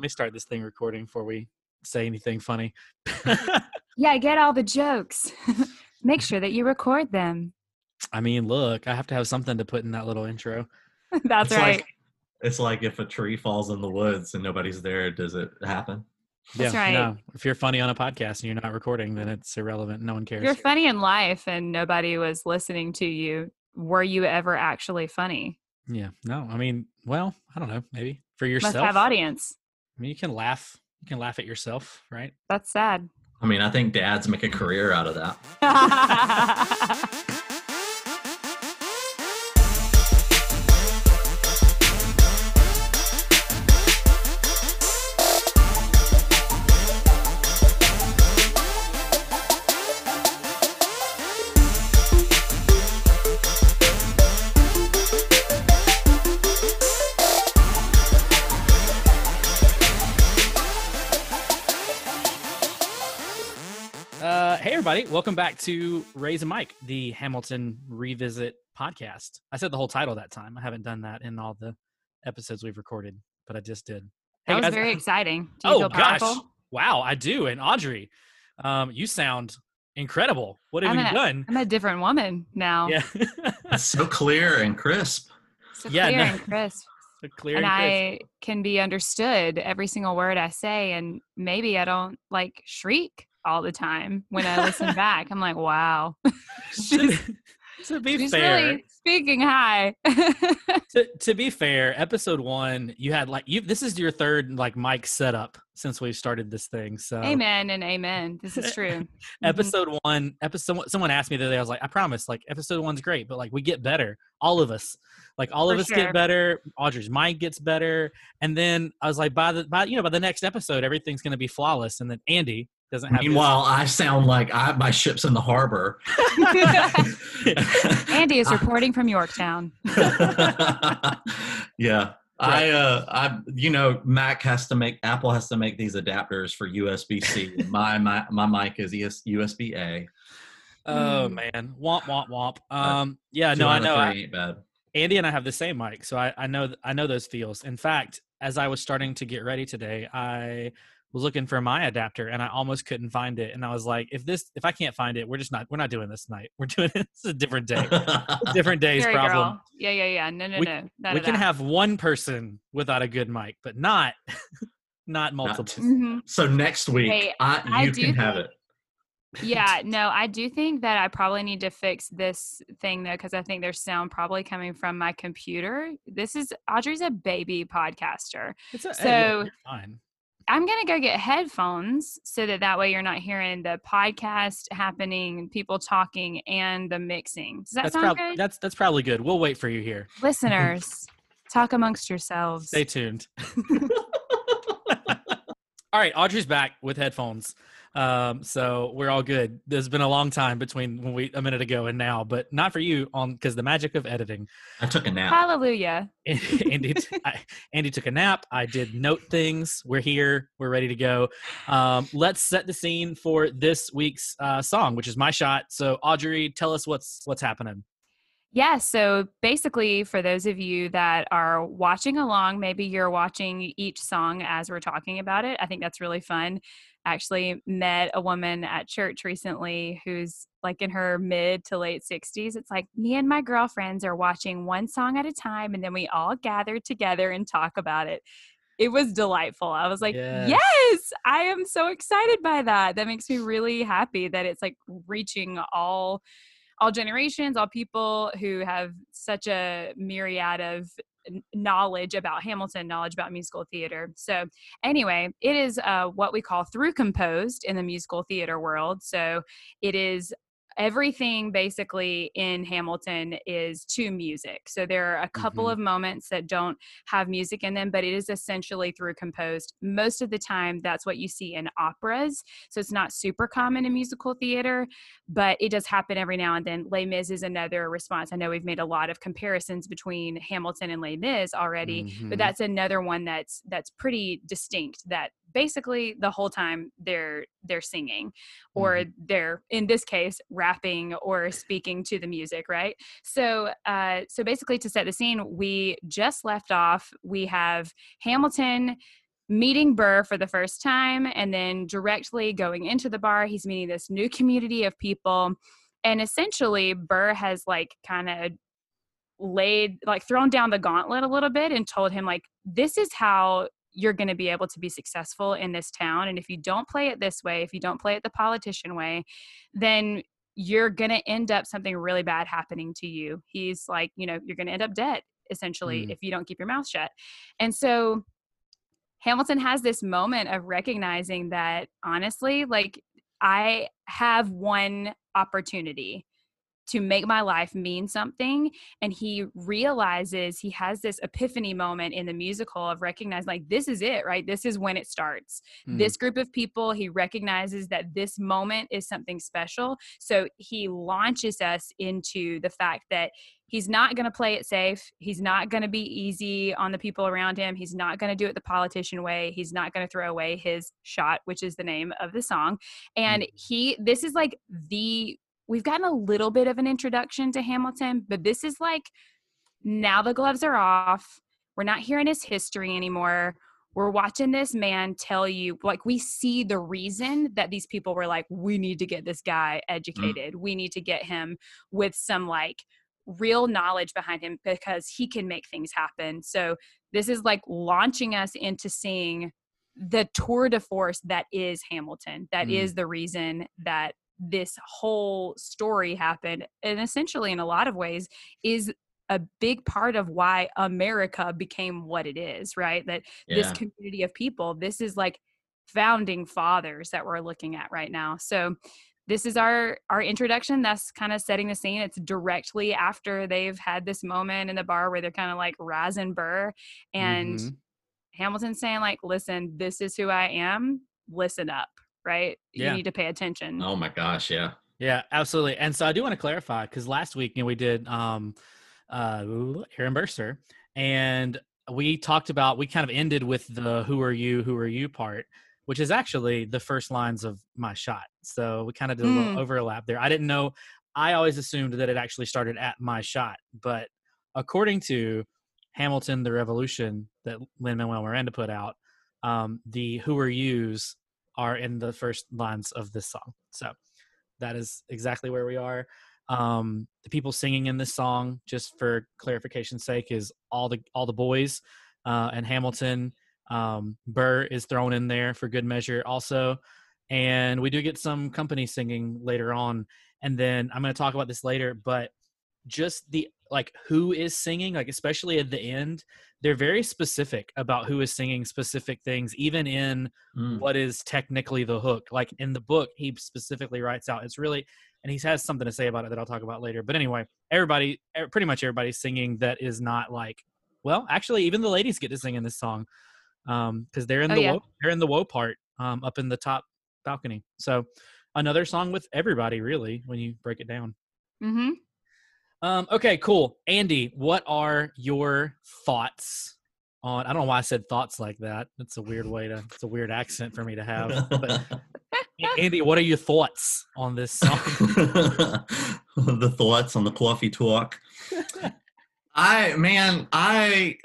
Let me start this thing recording before we say anything funny. Yeah, get all the jokes. Make sure that you record them. I mean, look, I have to have something to put in that little intro. That's It's right. Like, it's like if a tree falls in the woods and nobody's there, does it happen? That's yeah, right. No, if you're funny on a podcast and you're not recording, then it's irrelevant. No one cares. You're funny in life and nobody was listening to you. Were you ever actually funny? yeah. No, I mean, well, I don't know. Maybe for yourself. Must have audience. I mean, you can laugh. You can laugh at yourself, right? That's sad. I mean, I think dads make a career out of that. everybody. Welcome back to Raise a Mic, the Hamilton Revisit podcast. I said the whole title that time. I haven't done that in all the episodes we've recorded, but I just did. That Hey, was guys. very exciting. Do you Oh, feel gosh. Wow, I do. And Audrey, um, you sound incredible. What have I'm you gonna- done? I'm a different woman now. Yeah. It's so clear and crisp. So Yeah, clear no- and crisp. So clear and and crisp. I can be understood every single word I say. And maybe I don't like shriek all the time when I listen back. I'm like, wow. to, to be She's fair, really speaking high. to, to be fair, episode one, you had like you. This is your third like mic setup since we started this thing. So amen and amen. This is true. Mhm. episode one, episode. Someone asked me the other day. I was like, I promise, like episode one's great, but like we get better. All of us, like all of us sure. get better. Audrey's mic gets better, and then I was like, by the by, you know, by the next episode, everything's gonna be flawless. And then Andy doesn't have. Meanwhile, I sound like I my ship's in the harbor. Andy is reporting from Yorktown. yeah. I uh I you know Mac has to make Apple has to make these adapters for USB C. my my my mic is ES, USB A. oh Mm. man, womp womp womp. Um, yeah, no, I know. I, Ain't bad. Andy and I have the same mic, so I, I know I know those feels. In fact, as I was starting to get ready today, I was looking for my adapter and I almost couldn't find it. And I was like, if this if I can't find it, we're just not we're not doing this tonight. We're doing this is a different day. different day's Sorry, problem. girl. Yeah, yeah, yeah. No, no, We- no. None we can that. have one person without a good mic, but not not multiple. two. Mhm. so next week Hey, I, I you do can have it. Yeah, no, I do think that I probably need to fix this thing though, because I think there's sound probably coming from my computer. This is Audrey's a baby podcaster. It's a, So- look, you're fine. I'm gonna go get headphones so that that way you're not hearing the podcast happening, people talking, and the mixing. Does that That's sound prob- good? that's that's probably good. We'll wait for you here. Listeners, talk amongst yourselves. Stay tuned. all right, Audrey's back with headphones. Um, so we're all good. There's been a long time between when we a minute ago and now, but not for you on because the magic of editing. I took a nap. Hallelujah. Andy, I, Andy took a nap. I did note things. We're here. We're ready to go. Um, let's set the scene for this week's uh, song, which is my shot. So Audrey, tell us what's what's happening. Yeah, so basically, for those of you that are watching along, maybe you're watching each song as we're talking about it. I think that's really fun. Actually, met a woman at church recently who's like in her mid to late 60s. It's like me and my girlfriends are watching one song at a time, and then we all gather together and talk about it. It was delightful. I was like, Yes. yes, I am so excited by that. That makes me really happy that it's like reaching all all generations, all people who have such a myriad of knowledge about Hamilton, knowledge about musical theater. So, anyway, it is uh, what we call through composed in the musical theater world. So, it is everything basically in Hamilton is to music. So there are a couple Mhm. of moments that don't have music in them, but it is essentially through composed. Most of the time, that's what you see in operas. So it's not super common in musical theater, but it does happen every now and then. Les Mis is another response. I know we've made a lot of comparisons between Hamilton and Les Mis already, Mhm. but that's another one that's that's pretty distinct. That basically the whole time they're they're singing or they're in this case rapping or speaking to the music right so uh so basically to set the scene we just left off we have hamilton meeting Burr for the first time and then directly going into the bar. He's meeting this new community of people. And essentially, Burr has like kind of laid, like thrown down the gauntlet a little bit and told him, like, this is how you're going to be able to be successful in this town. And if you don't play it this way, if you don't play it the politician way, then you're going to end up something really bad happening to you. He's like, you know, you're going to end up dead essentially mm. if you don't keep your mouth shut. And so Hamilton has this moment of recognizing that honestly, like I have one opportunity to make my life mean something and he realizes he has this epiphany moment in the musical of recognizing like this is it right this is when it starts mm. this group of people he recognizes that this moment is something special so he launches us into the fact that he's not going to play it safe. He's not going to be easy on the people around him. He's not going to do it the politician way. He's not going to throw away his shot, which is the name of the song. And mm. he, this is like the we've gotten a little bit of an introduction to Hamilton, but this is like now the gloves are off. We're not hearing his history anymore. We're watching this man tell you, like, we see the reason that these people were like, we need to get this guy mm. educated. Mm. We need to get him with some like real knowledge behind him because he can make things happen. So this is like launching us into seeing the tour de force that is Hamilton. That mm. is the reason that this whole story happened and essentially in a lot of ways is a big part of why america became what it is right that yeah. this community of people this is like founding fathers that we're looking at right now so this is our our introduction that's kind of setting the scene it's directly after they've had this moment in the bar where they're kind of like razzing burr and mm-hmm. hamilton saying like listen this is who i am listen up right? Yeah. You need to pay attention. Oh my gosh, yeah. Yeah, absolutely. And so I do want to clarify because last week you know, we did um uh Aaron Burr, sir and we talked about we kind of ended with the who are you, who are you part, which is actually the first lines of my shot. So we kind of did a little mm. overlap there. I didn't know I always assumed that it actually started at my shot, but according to Hamilton the Revolution that Lin Manuel Miranda put out, um, the who are yous are in the first lines of this song. So that is exactly where we are. Um, the people singing in this song, just for clarification's sake, is all the all the boys uh, and Hamilton. Um, Burr is thrown in there for good measure, also, and we do get some company singing later on. And then I'm going to talk about this later, but just the like who is singing, like especially at the end, they're very specific about who is singing specific things, even in mm. what is technically the hook. Like in the book, he specifically writes out it's really, and he has something to say about it that I'll talk about later. But anyway, everybody, pretty much everybody's singing that is not like, well, actually, even the ladies get to sing in this song um because they're in oh, the yeah. woe, they're in the woe part um, up in the top balcony. So another song with everybody, really, when you break it down. Mm-hmm. Um, okay, cool. Andy, what are your thoughts on? I don't know why I said thoughts like that. That's a weird way to. It's a weird accent for me to have. But Andy, what are your thoughts on this song? the thoughts on the coffee talk. I man, I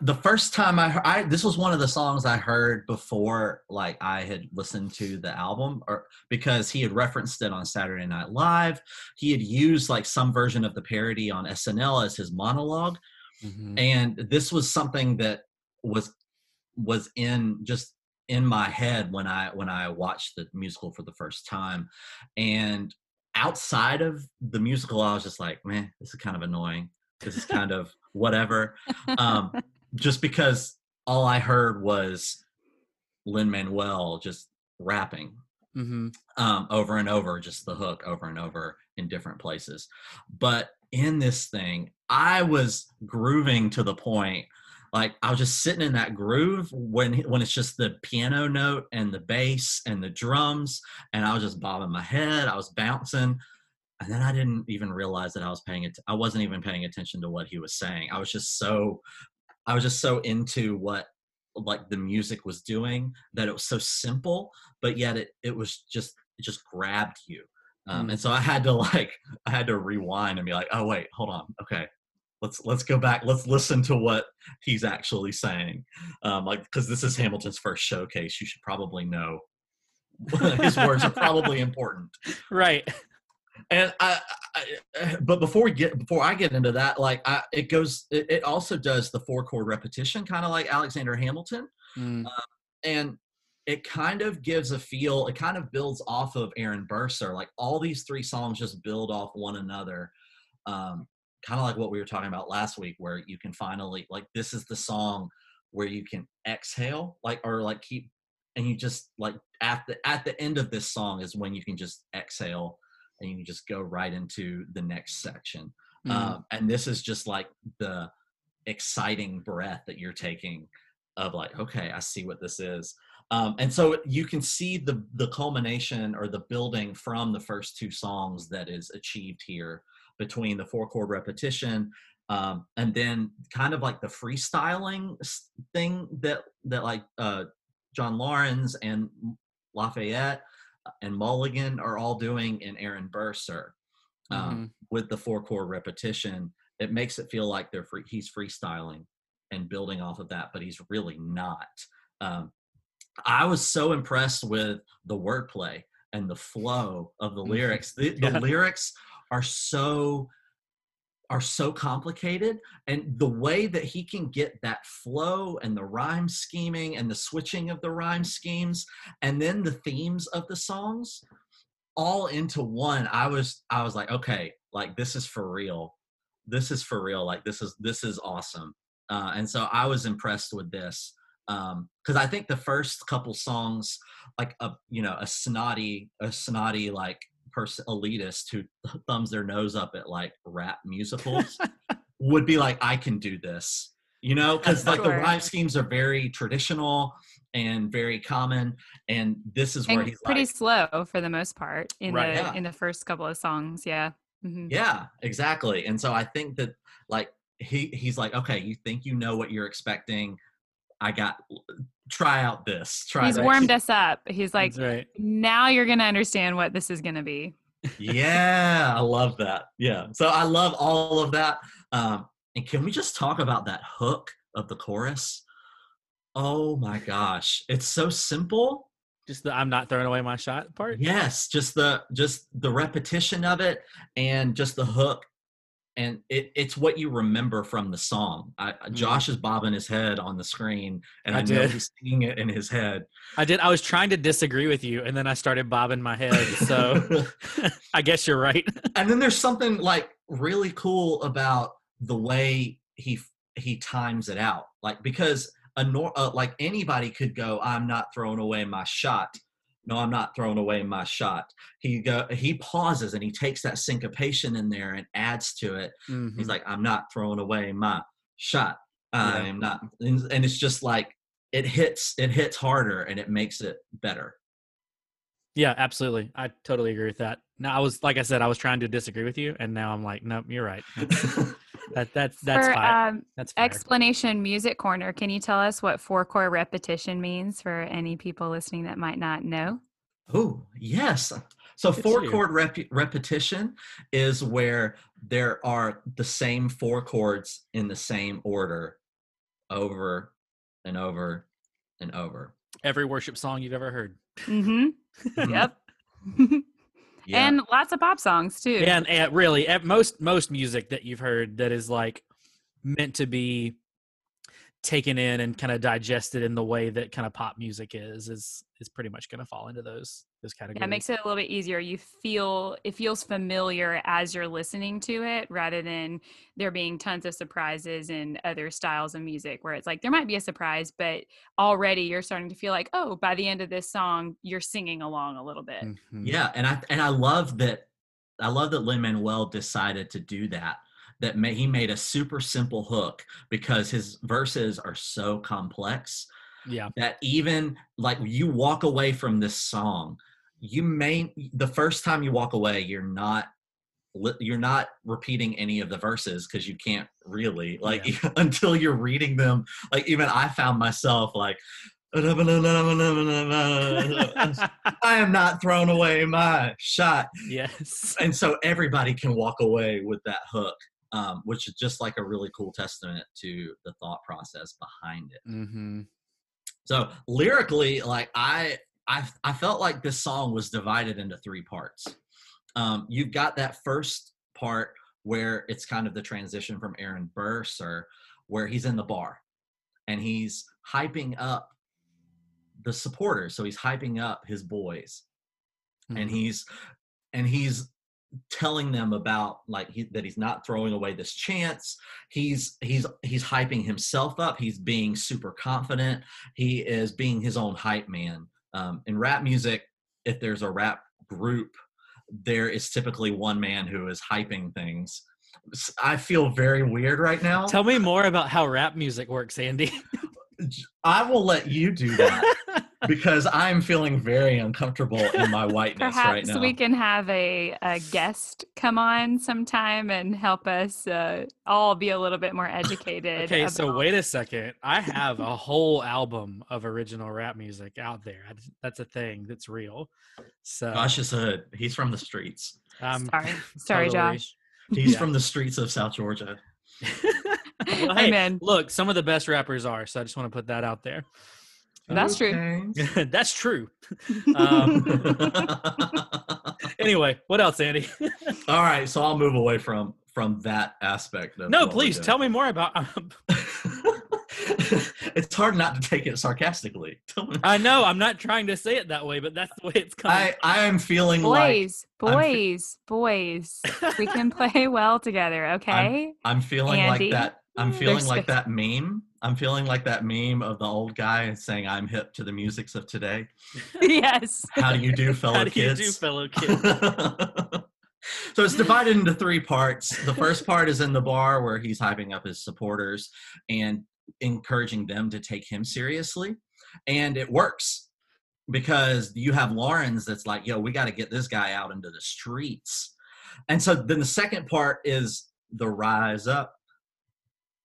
the first time I, heard, I this was one of the songs I heard before like I had listened to the album or because he had referenced it on Saturday Night Live. He had used like some version of the parody on SNL as his monolog mm-hmm. And this was something that was was in just in my head when I when I watched the musical for the first time. And outside of the musical, I was just like, man, this is kind of annoying. This is kind of whatever. Um, just because all I heard was Lin Manuel just rapping mm-hmm. um, over and over, just the hook over and over in different places. But in this thing, I was grooving to the point like I was just sitting in that groove when when it's just the piano note and the bass and the drums, and I was just bobbing my head. I was bouncing and then I didn't even realize that I was paying it. I wasn't even paying attention to what he was saying. I was just so, I was just so into what like the music was doing that it was so simple, but yet it it was just it just grabbed you. Um, and so I had to like I had to rewind and be like, oh wait, hold on, okay, let's let's go back. Let's listen to what he's actually saying. Um, like because this is Hamilton's first showcase, you should probably know his words are probably important. Right. And I, I, but before we get before I get into that, like I, it goes, it, it also does the four chord repetition, kind of like Alexander Hamilton, Mm. and it kind of gives a feel. It kind of builds off of Aaron Burr, sir. Like all these three songs just build off one another. Um, kind of like what we were talking about last week, where you can finally like this is the song where you can exhale, like or like keep, and you just like at the at the end of this song is when you can just exhale and you just go right into the next section. Mm. Um, and this is just like the exciting breath that you're taking of like, okay, I see what this is. Um, and so you can see the the culmination or the building from the first two songs that is achieved here between the four chord repetition um, and then kind of like the freestyling thing that that like uh, John Laurens and Lafayette and Mulligan are all doing in Aaron Burr, sir um, with the four chord repetition. It makes it feel like they're free, he's freestyling and building off of that, but he's really not. Um, I was so impressed with the wordplay and the flow of the Mhm. lyrics. The, the Yeah. lyrics are so are so complicated and the way that he can get that flow and the rhyme scheming and the switching of the rhyme schemes and then the themes of the songs all into one i was i was like okay like this is for real. This is for real. Like this is this is awesome. Uh, and so i was impressed with this um because i think the first couple songs like a you know a snotty a snotty like person elitist who thumbs their nose up at like rap musicals would be like i can do this you know because like the rhyme schemes are very traditional and very common and this is where and he's pretty like slow for the most part in Right. the Yeah. in the first couple of songs. Yeah. Mhm. yeah exactly and so i think that like he he's like okay you think you know what you're expecting i got try out this try He's this. warmed us up. He's like, right. now you're gonna understand what this is gonna be. yeah i love that yeah so i love all of that um and can we just talk about that hook of the chorus oh my gosh it's so simple Just the I'm not throwing away my shot part. yes just the just the repetition of it and just the hook and it, it's what you remember from the song I, josh is bobbing his head on the screen and I i, know did. he's singing it in his head I did. I was trying to disagree with you, and then I started bobbing my head. So I guess you're right. and then there's something like really cool about the way he he times it out like because a nor- uh, like anybody could go i'm not throwing away my shot no i'm not throwing away my shot he go he pauses and he takes that syncopation in there and adds to it Mhm. he's like i'm not throwing away my shot i'm not and, and it's just like it hits it hits harder and it makes it better Yeah, absolutely. I totally agree with that. Now I was like I said, I was trying to disagree with you, and now I'm like, nope, you're right. That that's that's For fine. um, That's fair. explanation music corner, can you tell us what four chord repetition means for any people listening that might not know? Oh, yes. So Good four too. chord rep- repetition is where there are the same four chords in the same order over and over and over. Every worship song you've ever heard. Mm-hmm. Yep. Yeah. And lots of pop songs too. And, and really, at most most music that you've heard that is like meant to be taken in and kind of digested in the way that kind of pop music is is is pretty much going to fall into those those categories. Yeah, it makes it a little bit easier. You feel it feels familiar as you're listening to it rather than there being tons of surprises in other styles of music where it's like there might be a surprise, but already you're starting to feel like, oh, by the end of this song, you're singing along a little bit. Mhm. yeah, and I and I love that I love that Lin Manuel decided to do that. That ma- he made a super simple hook because his verses are so complex yeah, that even like you walk away from this song you may the first time you walk away you're not you're not repeating any of the verses because you can't really like until you're reading them like even i found myself like i am not throwing away my shot. Yes. and so everybody can walk away with that hook um, which is just like a really cool testament to the thought process behind it. Mm-hmm. So lyrically, like I, I, I felt like this song was divided into three parts. Um, you've got that first part where it's kind of the transition from Aaron Burr, sir, where he's in the bar and he's hyping up the supporters. So he's hyping up his boys, and Mhm. he's and he's telling them about like he, that he's not throwing away this chance. He's he's he's hyping himself up. He's being super confident. He is being his own hype man. Um, in rap music if there's a rap group there is typically one man who is hyping things. I feel very weird right now. Tell me more about how rap music works, Andy. i will let you do that because i'm feeling very uncomfortable in my whiteness right Perhaps now we can have a, a guest come on sometime and help us uh, all be a little bit more educated. okay, so wait a second. I have a whole album of original rap music out there. That's a thing that's real. So josh is hood he's from the streets I'm sorry, sorry, totally- Josh. he's Yeah. from the streets of south georgia Well, hey, Amen. look, some of the best rappers are. So I just want to put that out there. That's true. That's true. Um, anyway, what else, Andy? All right, so I'll move away from from that aspect of no, please tell me more about. it's hard not to take it sarcastically. I know I'm not trying to say it that way, but that's the way it's coming. I I am feeling like Boys, I'm boys, boys. We can play well together, okay? I'm feeling Andy. like that. I'm feeling like fif- that meme. I'm feeling like that meme of the old guy saying, "I'm hip to the musics of today." yes. How do you do, fellow kids? How do you do, fellow kids? so it's divided into three parts. The first part is in the bar where he's hyping up his supporters and encouraging them to take him seriously. And it works because you have Laurens that's like, yo, we got to get this guy out into the streets. And so then the second part is the rise up.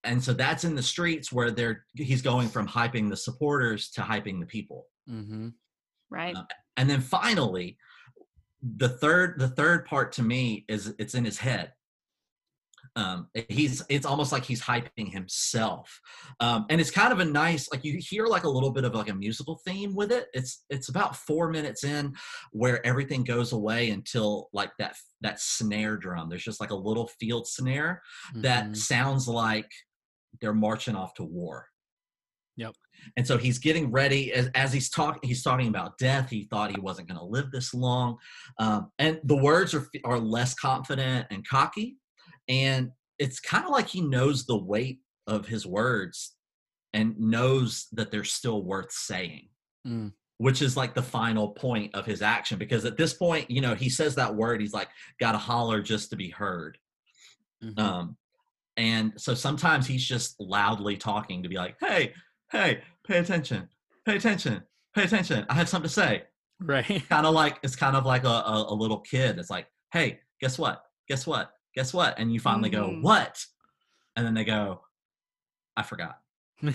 And so that's in the streets where they're he's going from hyping the supporters to hyping the people mm-hmm. Right. Uh, and then finally the third the third part to me is it's in his head um he's it's almost like he's hyping himself um and it's kind of a nice like you hear like a little bit of like a musical theme with it it's it's about four minutes in where everything goes away until like that that snare drum there's just like a little field snare that Mhm. sounds like they're marching off to war. Yep. And so he's getting ready as, as he's talking. He's talking about death. He thought he wasn't going to live this long, um, and the words are are less confident and cocky, and it's kind of like he knows the weight of his words and knows that they're still worth saying. Mm. Which is like the final point of his action because at this point, you know, he says that word. He's like, "Got to holler just to be heard." Mhm. Um, and so sometimes he's just loudly talking to be like, hey, hey, pay attention, pay attention, pay attention. I have something to say. right. Kind of like, it's kind of like a, a, a little kid. It's like, hey, guess what? Guess what? Guess what? And you finally go, Mhm. what? And then they go, I forgot. And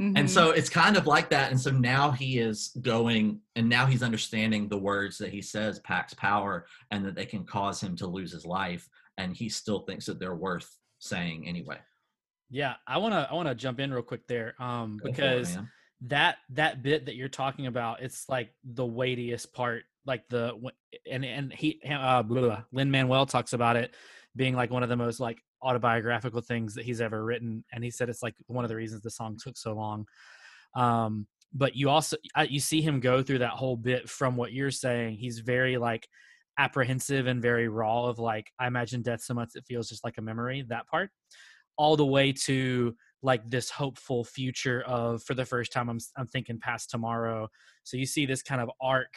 Mhm. so it's kind of like that. And so now he is going and now he's understanding the words that he says packs power and that they can cause him to lose his life. And he still thinks that they're worth saying anyway. yeah, I wanna I wanna jump in real quick there, um, Go for it, because that that bit that you're talking about, it's like the weightiest part. Like the and and he uh, Lin Manuel talks about it being like one of the most like autobiographical things that he's ever written, and he said it's like one of the reasons the song took so long. Um, but you also you see him go through that whole bit from what you're saying. He's very like apprehensive and very raw of like I imagine death so much it feels just like a memory. That part, all the way to like this hopeful future of for the first time I'm I'm thinking past tomorrow. So you see this kind of arc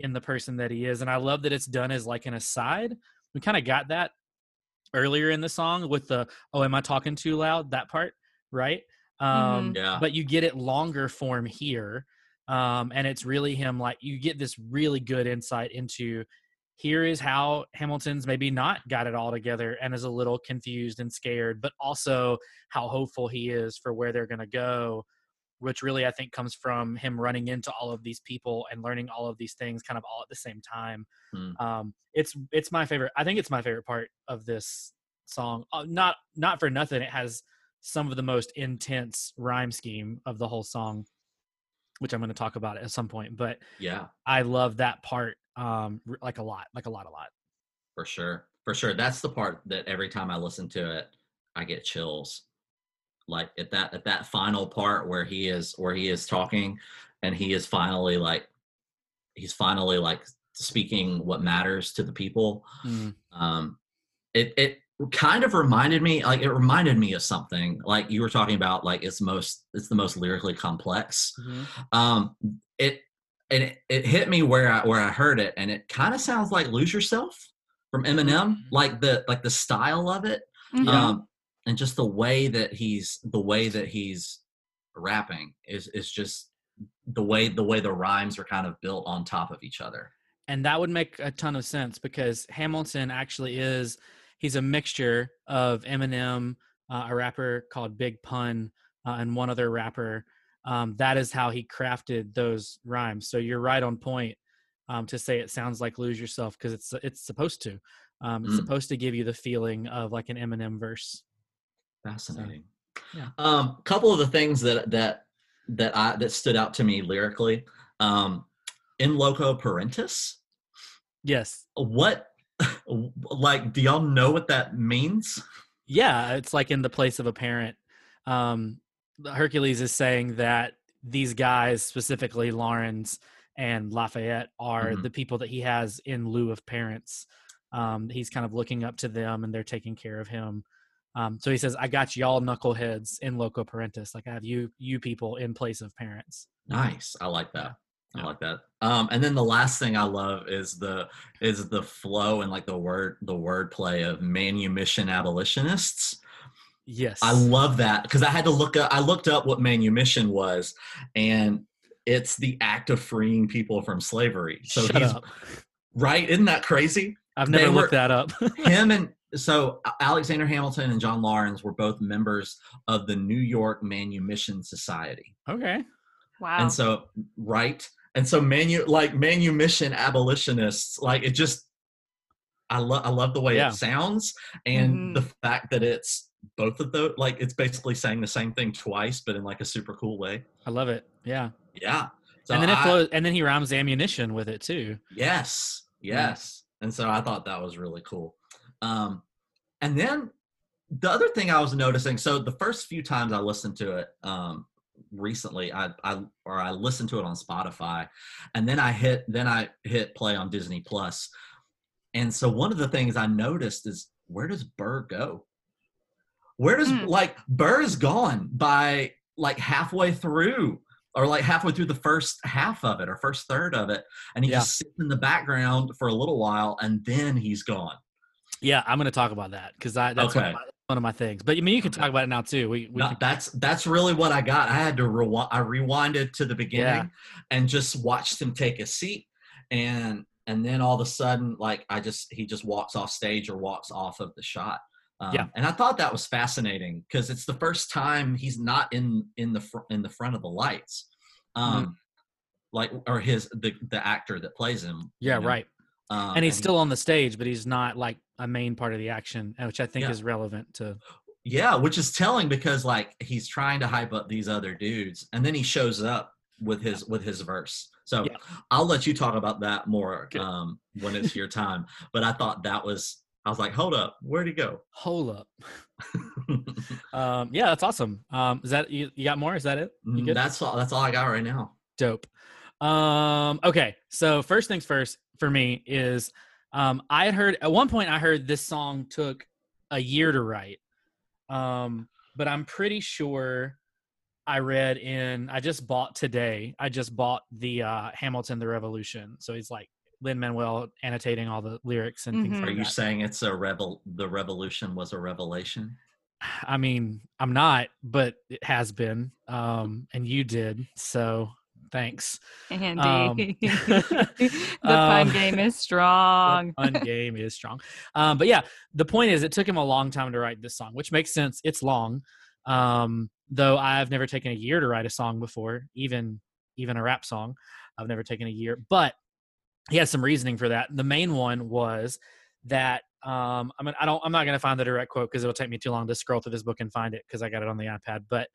in the person that he is, and I love that it's done as like an aside. We kind of got that earlier in the song with the oh am I talking too loud that part right um Yeah. but you get it longer form here um and it's really him like you get this really good insight into here is how Hamilton's maybe not got it all together and is a little confused and scared but also how hopeful he is for where they're going to go which really I think comes from him running into all of these people and learning all of these things kind of all at the same time. Hmm. Um, it's it's my favorite. I think it's my favorite part of this song. Uh, not not for nothing. It has some of the most intense rhyme scheme of the whole song, which I'm going to talk about at some point. But Yeah, I love that part um, like a lot, like a lot, a lot. for sure. For sure. That's the part that every time I listen to it, I get chills. Like at that at that final part where he is where he is talking and he is finally like he's finally like speaking what matters to the people. Mm. Um it it kind of reminded me like it reminded me of something like you were talking about like it's most it's the most lyrically complex um it and it, it hit me where i where i heard it and it kind of sounds like lose yourself from eminem like the like the style of it Mhm. um and just the way that he's the way that he's rapping is is just the way the way the rhymes are kind of built on top of each other and that would make a ton of sense because Hamilton actually is he's a mixture of Eminem, uh, a rapper called Big Pun, uh, and one other rapper. Um, that is how he crafted those rhymes. So you're right on point um, to say it sounds like "Lose Yourself" because it's it's supposed to. Um, it's Mm. supposed to give you the feeling of like an Eminem verse. fascinating yeah. um couple of the things that that that i that stood out to me lyrically um in loco parentis Yes, what like do y'all know what that means Yeah, it's like in the place of a parent. Um, Hercules is saying that these guys, specifically Laurens and Lafayette, are Mhm. the people that he has in lieu of parents. Um, he's kind of looking up to them and they're taking care of him. Um, so he says, I got y'all knuckleheads in loco parentis. Like I have you, you people in place of parents. nice i like that i like that um and then the last thing i love is the is the flow and like the word the word play of manumission abolitionists Yes. I love that because I had to look up. I looked up what manumission was, and it's the act of freeing people from slavery. So Shut he's up. right. Isn't that crazy? I've never were- looked that up. Him and so Alexander Hamilton and John Laurens were both members of the New York Manumission Society, okay. Wow. and so right, and so manu like manumission abolitionists, like it just. I love I love the way Yeah. it sounds and Mhm. the fact that it's both of those like it's basically saying the same thing twice but in like a super cool way. I love it. Yeah. Yeah. So and then it I- flows, and then he rhymes ammunition with it too. Yes. Yes. And so I thought that was really cool. Um and then the other thing I was noticing, so the first few times I listened to it um recently I I or I listened to it on Spotify and then I hit then I hit play on Disney Plus. And so one of the things I noticed is where does Burr go? Where does Mm. like Burr is gone by like halfway through or like halfway through the first half of it or first third of it and he Yeah. just sits in the background for a little while and then he's gone. Yeah, I'm going to talk about that because that's one, of my, one of my things. But I mean, you can Okay. talk about it now too. We, we No, can, that's that's really what I got. I had to rewind. I rewinded to the beginning Yeah. and just watched him take a seat, and and then all of a sudden, like I just he just walks off stage or walks off of the shot. Um, Yeah. and I thought that was fascinating because it's the first time he's not in in the fr- in the front of the lights, Mm-hmm. um, like or his the the actor that plays him. yeah, you know, right. um, and he's he- still on the stage, but he's not like a main part of the action, uh, which I think Yeah. is relevant to. Yeah, which is telling because like he's trying to hype up these other dudes, and then he shows up with his with his verse. So Yeah. I'll let you talk about that more um, when it's your time. But I thought that was I was like, hold up, where'd he go? Hold up. Um, yeah, that's awesome. Um, is that you, you got more? Is that it? Good? that's all. That's all I got right now. Dope. Um, okay, so first things first for me is um, I had heard at one point I heard this song took a year to write, um, but I'm pretty sure I read in I just bought today. I just bought the uh, Hamilton the Revolution, so he's like Lin Manuel annotating all the lyrics and things Mhm. Are like you that. saying it's a rebel? The revolution was a revelation. I mean, I'm not, but it has been, um, and you did, so thanks. Andy. Um, the um, fun game is The strong. fun game is strong. Um, but yeah, the point is, it took him a long time to write this song, which makes sense. It's long. Um, though I've never taken a year to write a song before, even even a rap song. I've never taken a year, but he has some reasoning for that. The main one was that um, I mean, I don't, I'm not going to find the direct quote because it'll take me too long to scroll through this book and find it because I got it on the iPad. But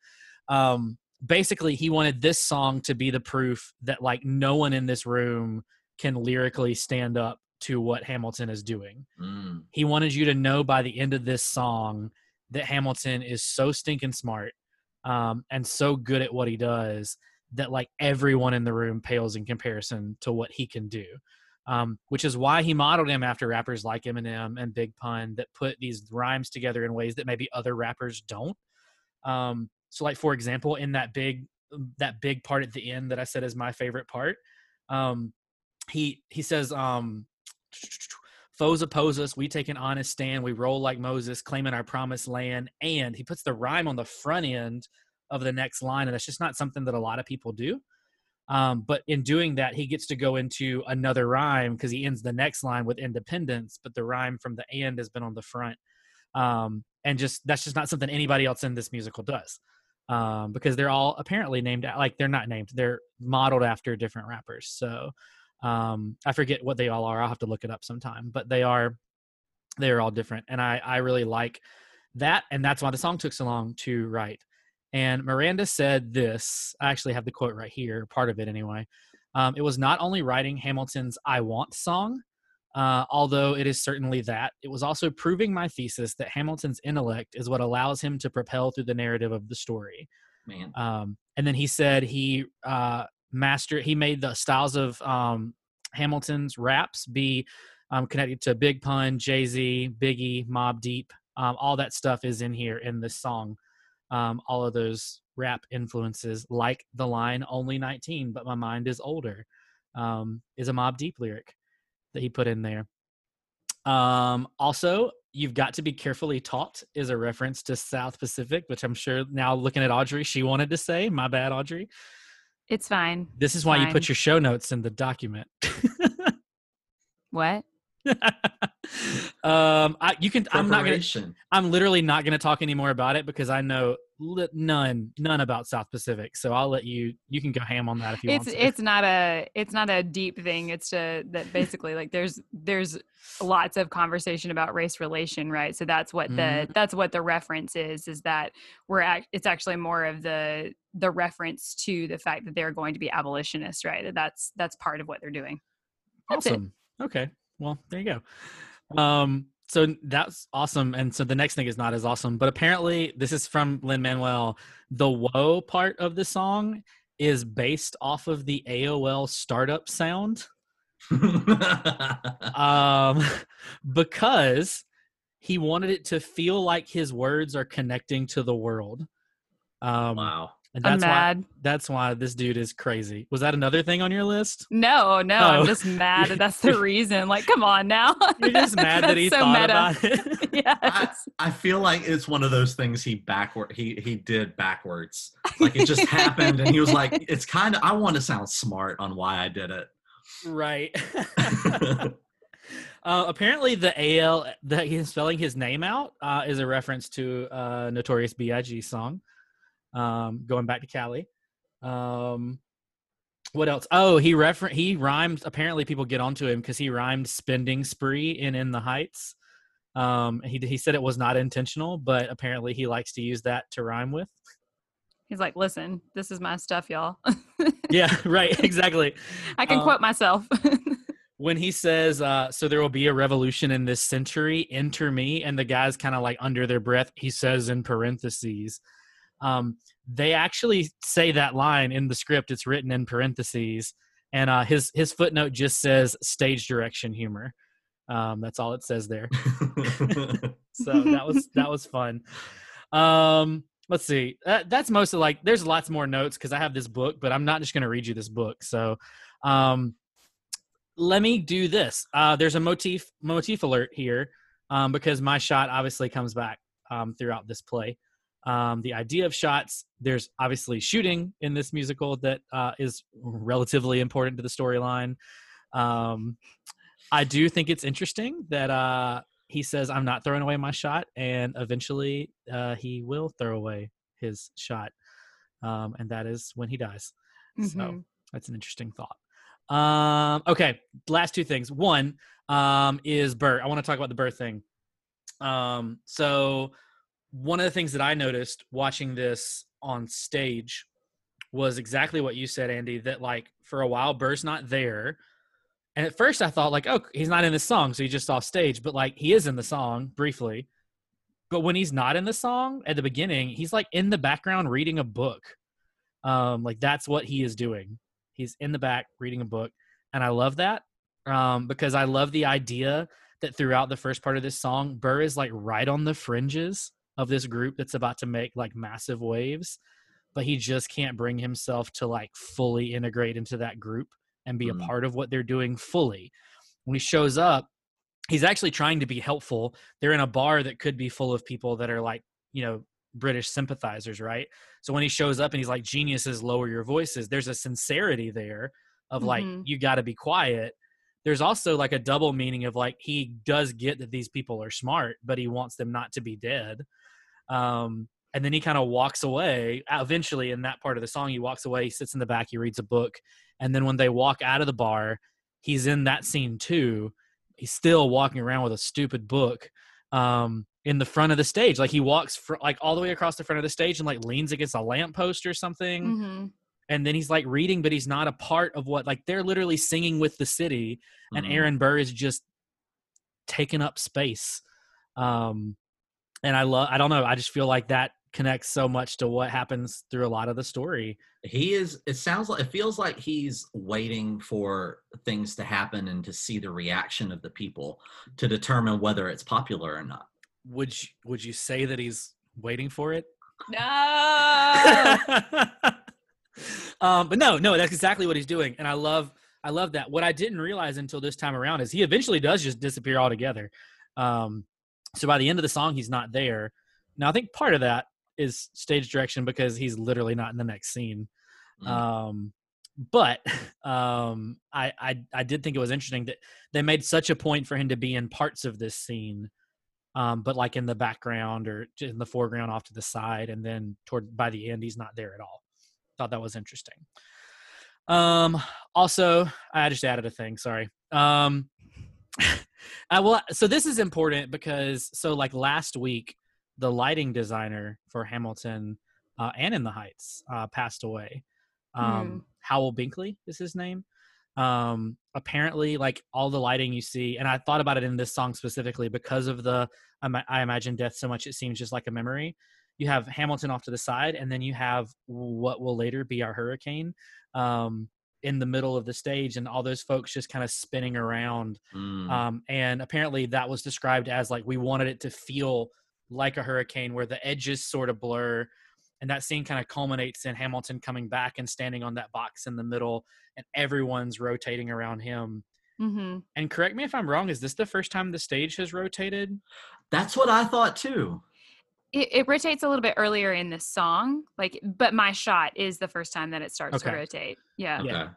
um, basically, he wanted this song to be the proof that like no one in this room can lyrically stand up to what Hamilton is doing. Mm. He wanted you to know by the end of this song that Hamilton is so stinking smart um, and so good at what he does that like everyone in the room pales in comparison to what he can do. Um, which is why he modeled him after rappers like Eminem and Big Pun that put these rhymes together in ways that maybe other rappers don't. Um, so, like for example, in that big that big part at the end that I said is my favorite part, um, he he says, um, "Foes oppose us, we take an honest stand, we roll like Moses, claiming our promised land." And he puts the rhyme on the front end of the next line, and that's just not something that a lot of people do. Um, but in doing that, he gets to go into another rhyme because he ends the next line with independence, but the rhyme from the end has been on the front. Um, and just that's just not something anybody else in this musical does. Um, because they're all apparently named like they're not named, they're modeled after different rappers. So um, I forget what they all are. I'll have to look it up sometime, but they are they are all different. And I I really like that, and that's why the song took so long to write. And Miranda said this. I actually have the quote right here, part of it anyway. Um, it was not only writing Hamilton's I Want song, uh, although it is certainly that, it was also proving my thesis that Hamilton's intellect is what allows him to propel through the narrative of the story. Man. Um, and then he said he uh, mastered, he made the styles of um, Hamilton's raps be um, connected to Big Pun, Jay Z, Biggie, Mobb Deep. Um, all that stuff is in here in this song um, all of those rap influences, like the line "Only 19, but my mind is older," um, is a Mobb Deep lyric that he put in there. Um, also, "You've got to be carefully taught" is a reference to South Pacific, which I'm sure now looking at Audrey, she wanted to say. My bad, Audrey. It's fine. This is why you put your show notes in the document. What? um, I, you can. I'm not gonna. Preparation. I'm literally not going to talk anymore about it because I know li- none, none about South Pacific. So I'll let you. You can go ham on that if you it's want to. it's not a it's not a deep thing it's a that basically like there's there's lots of conversation about race relation right so that's what the Mhm. that's what the reference is is that we're act, it's actually more of the the reference to the fact that they're going to be abolitionists right that that's that's part of what they're doing that's it. awesome. Okay. Well, there you go. Um, so that's awesome. And so the next thing is not as awesome, but apparently this is from Lin Manuel. The "whoa" part of the song is based off of the AOL startup sound. um, because he wanted it to feel like his words are connecting to the world. Um, wow. And i'm that's why mad that's why this dude is crazy. Was that another thing on your list? no no Oh. i'm just mad that that's the reason like come on now You're just mad that he so thought meta. about it. yes I, I feel like it's one of those things he backward he he did backwards. Like it just happened and he was like, it's kind of I want to sound smart on why I did it. right. uh, apparently, the AL that he's spelling his name out uh, is a reference to uh, Notorious B.I.G. song. Um, going back to Cali. Um, what else? Oh, he refer he rhymed. Apparently, people get onto him because he rhymed "spending spree" in "In the Heights." Um, he he said it was not intentional, but apparently he likes to use that to rhyme with. he's like listen this is my stuff y'all Yeah, right, exactly. i can Um, quote myself when he says, uh, "So there will be a revolution in this century, enter me," and the guys kind of like under their breath, he says in parentheses. Um, they actually say that line in the script. It's written in parentheses, and uh, his his footnote just says stage direction humor. Um, that's all it says there. So that was that was fun. Um, let's see. That, that's mostly like. There's lots more notes because I have this book, but I'm not just going to read you this book. So, um, let me do this. Uh, there's a motif motif alert here um, because my shot obviously comes back um, throughout this play. Um, the idea of shots. There's obviously shooting in this musical that uh, is relatively important to the storyline. Um, I do think it's interesting that uh, he says, "I'm not throwing away my shot," and eventually uh, he will throw away his shot, um, and that is when he dies. So Mhm. that's an interesting thought. Um, okay, last two things. One um, is Burr. I want to talk about the Burr thing. Um, so one of the things that I noticed watching this on stage was exactly what you said, Andy. That like for a while Burr's not there, and at first I thought like, oh, he's not in the song, so he's just off stage. But like he is in the song briefly. But when he's not in the song at the beginning, he's like in the background reading a book. Um, like that's what he is doing. He's in the back reading a book, and I love that um, because I love the idea that throughout the first part of this song, Burr is like right on the fringes of this group that's about to make like massive waves, but he just can't bring himself to like fully integrate into that group and be Mhm. a part of what they're doing fully. When he shows up, he's actually trying to be helpful. They're in a bar that could be full of people that are like, you know, British sympathizers, right? So when he shows up and he's like, geniuses, lower your voices, there's a sincerity there of like, Mhm. you got to be quiet. There's also like a double meaning of like, he does get that these people are smart, but he wants them not to be dead. Um, and then he kind of walks away. Uh, Eventually, in that part of the song, he walks away, he sits in the back, he reads a book. And then when they walk out of the bar, he's in that scene too. He's still walking around with a stupid book um, in the front of the stage. Like he walks fr- like all the way across the front of the stage and like leans against a lamppost or something. Mhm. And then he's like reading, but he's not a part of what like they're literally singing with the city, and Mhm. Aaron Burr is just taking up space. Um, and I love. I don't know. I just feel like that connects so much to what happens through a lot of the story. he is it sounds like it feels like he's waiting for things to happen and to see the reaction of the people to determine whether it's popular or not Would you, would you say that he's waiting for it? No. um, but no, no, that's exactly what he's doing, and I love, I love that. What I didn't realize until this time around is he eventually does just disappear altogether. Um, so by the end of the song, he's not there. Now I think part of that is stage direction because he's literally not in the next scene. Mm. Um, but um, I, I I did think it was interesting that they made such a point for him to be in parts of this scene, um, but like in the background or in the foreground off to the side, and then toward by the end he's not there at all. Thought that was interesting. Um, also, I just added a thing. Sorry. Um, I will. So this is important because so like last week, the lighting designer for Hamilton uh, and in the Heights uh, passed away. Um, Howell Binkley is his name. Um, apparently, like all the lighting you see, and I thought about it in this song specifically because of the I, I imagine death so much it seems just like a memory. You have Hamilton off to the side, and then you have what will later be our hurricane um, in the middle of the stage, and all those folks just kind of spinning around Mm. um, and apparently that was described as like we wanted it to feel like a hurricane where the edges sort of blur and that scene kind of culminates in hamilton coming back and standing on that box in the middle and everyone's rotating around him. Hmm and correct me if i'm wrong is this the first time the stage has rotated? That's what i thought too It, it rotates a little bit earlier in the song, like, but my shot is the first time that it starts to rotate. Yeah. okay Yeah.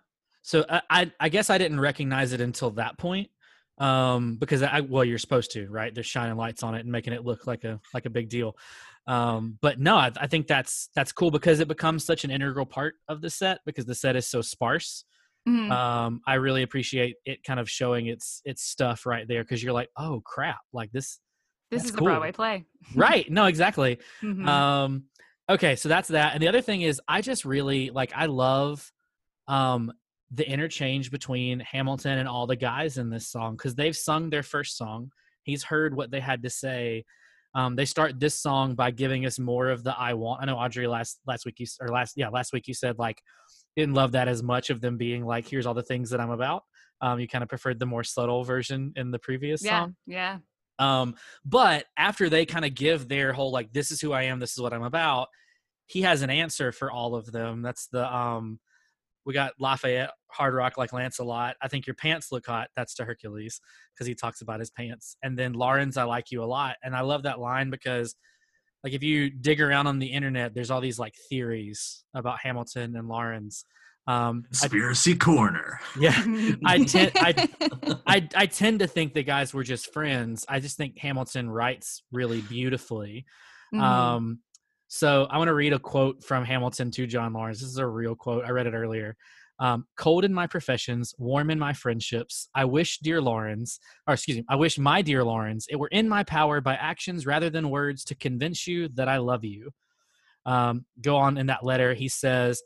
so I, I i guess i didn't recognize it until that point um because i well you're supposed to right they're shining lights on it and making it look like a like a big deal um but no I, I think that's that's cool because it becomes such an integral part of the set because the set is so sparse Mhm. um i really appreciate it kind of showing its its stuff right there because you're like oh crap like this this that's is cool. a Broadway play. right no exactly Mhm. um okay so that's that and the other thing is i just really like i love um the interchange between hamilton and all the guys in this song because they've sung their first song he's heard what they had to say um they start this song by giving us more of the i want i know audrey last last week you or last yeah last week you said like didn't love that as much of them being like here's all the things that i'm about um you kind of preferred the more subtle version in the previous yeah. song Yeah. Um, but after they kind of give their whole like, this is who I am, this is what I'm about, he has an answer for all of them. That's the um we got Lafayette Hard Rock like Lancelot. I think your pants look hot. That's to Hercules because he talks about his pants. And then Laurens, I like you a lot. And I love that line because like if you dig around on the internet, there's all these like theories about Hamilton and Laurens. Um, I, conspiracy corner yeah, I tend I I I tend to think the guys were just friends. I just think Hamilton writes really beautifully. Mhm. Um, So I want to read a quote from Hamilton to John Laurens. This is a real quote. I read it earlier. Um, cold in my professions, warm in my friendships. I wish, dear Laurens, or excuse me, I wish, my dear Laurens, it were in my power by actions rather than words to convince you that I love you. Um, go on in that letter. He says,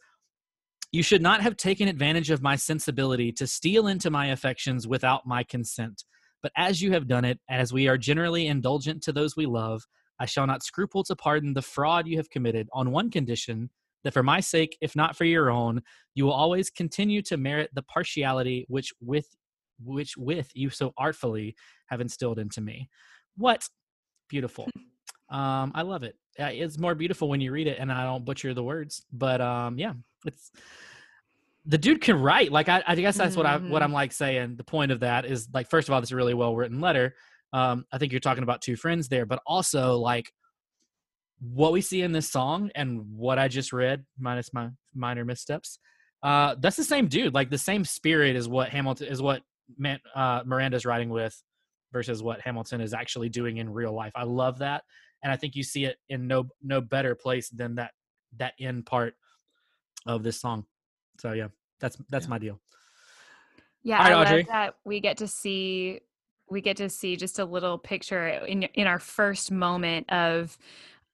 You should not have taken advantage of my sensibility to steal into my affections without my consent. But as you have done it, as we are generally indulgent to those we love, I shall not scruple to pardon the fraud you have committed on one condition that for my sake, if not for your own, you will always continue to merit the partiality which with which with you so artfully have instilled into me. What beautiful. Um, I love it. Uh, it's more beautiful when you read it and I don't butcher the words. But um, yeah, it's the dude can write. Like I, I guess that's what I what Mm-hmm. I'm like saying. The point of that is like first of all, it's a really well written letter. Um, I think you're talking about two friends there, but also like what we see in this song and what I just read, minus my minor missteps. Uh, that's the same dude. Like the same spirit is what Hamilton is what Man, uh, Miranda's writing with versus what Hamilton is actually doing in real life. I love that, and I think you see it in no no better place than that that end part of this song. So yeah, that's that's Yeah. my deal. Yeah, right, I Audrey. love that we get to see we get to see just a little picture in in our first moment of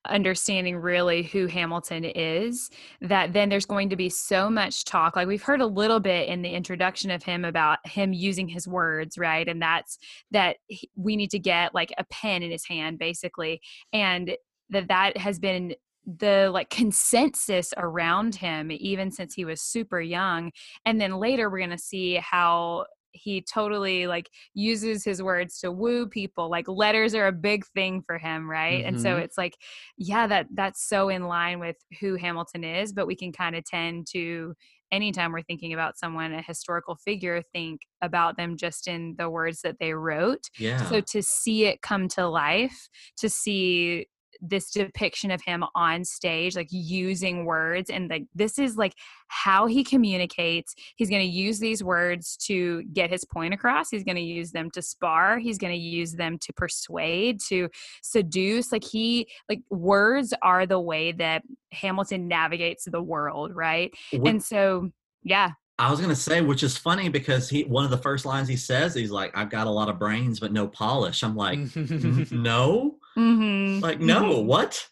understanding really who Hamilton is that then there's going to be so much talk like we've heard a little bit in the introduction of him about him using his words right? And that's that we need to get like a pen in his hand basically and that that has been the like consensus around him even since he was super young and then later we're going to see how he totally like uses his words to woo people like letters are a big thing for him right and so Mhm. it's like yeah that that's so in line with who hamilton is but we can kind of tend to anytime we're thinking about someone a historical figure think about them just in the words that they wrote Yeah. so to see it come to life to see this depiction of him on stage like using words and like this is like how he communicates. He's going to use these words to get his point across. He's going to use them to spar. He's going to use them to persuade to seduce. Like he like words are the way that hamilton navigates the world right? Wh- and so yeah. I was gonna say, which is funny because he one of the first lines he says, he's like, "I've got a lot of brains, but no polish." I'm like, "No, mm-hmm. like no, what?"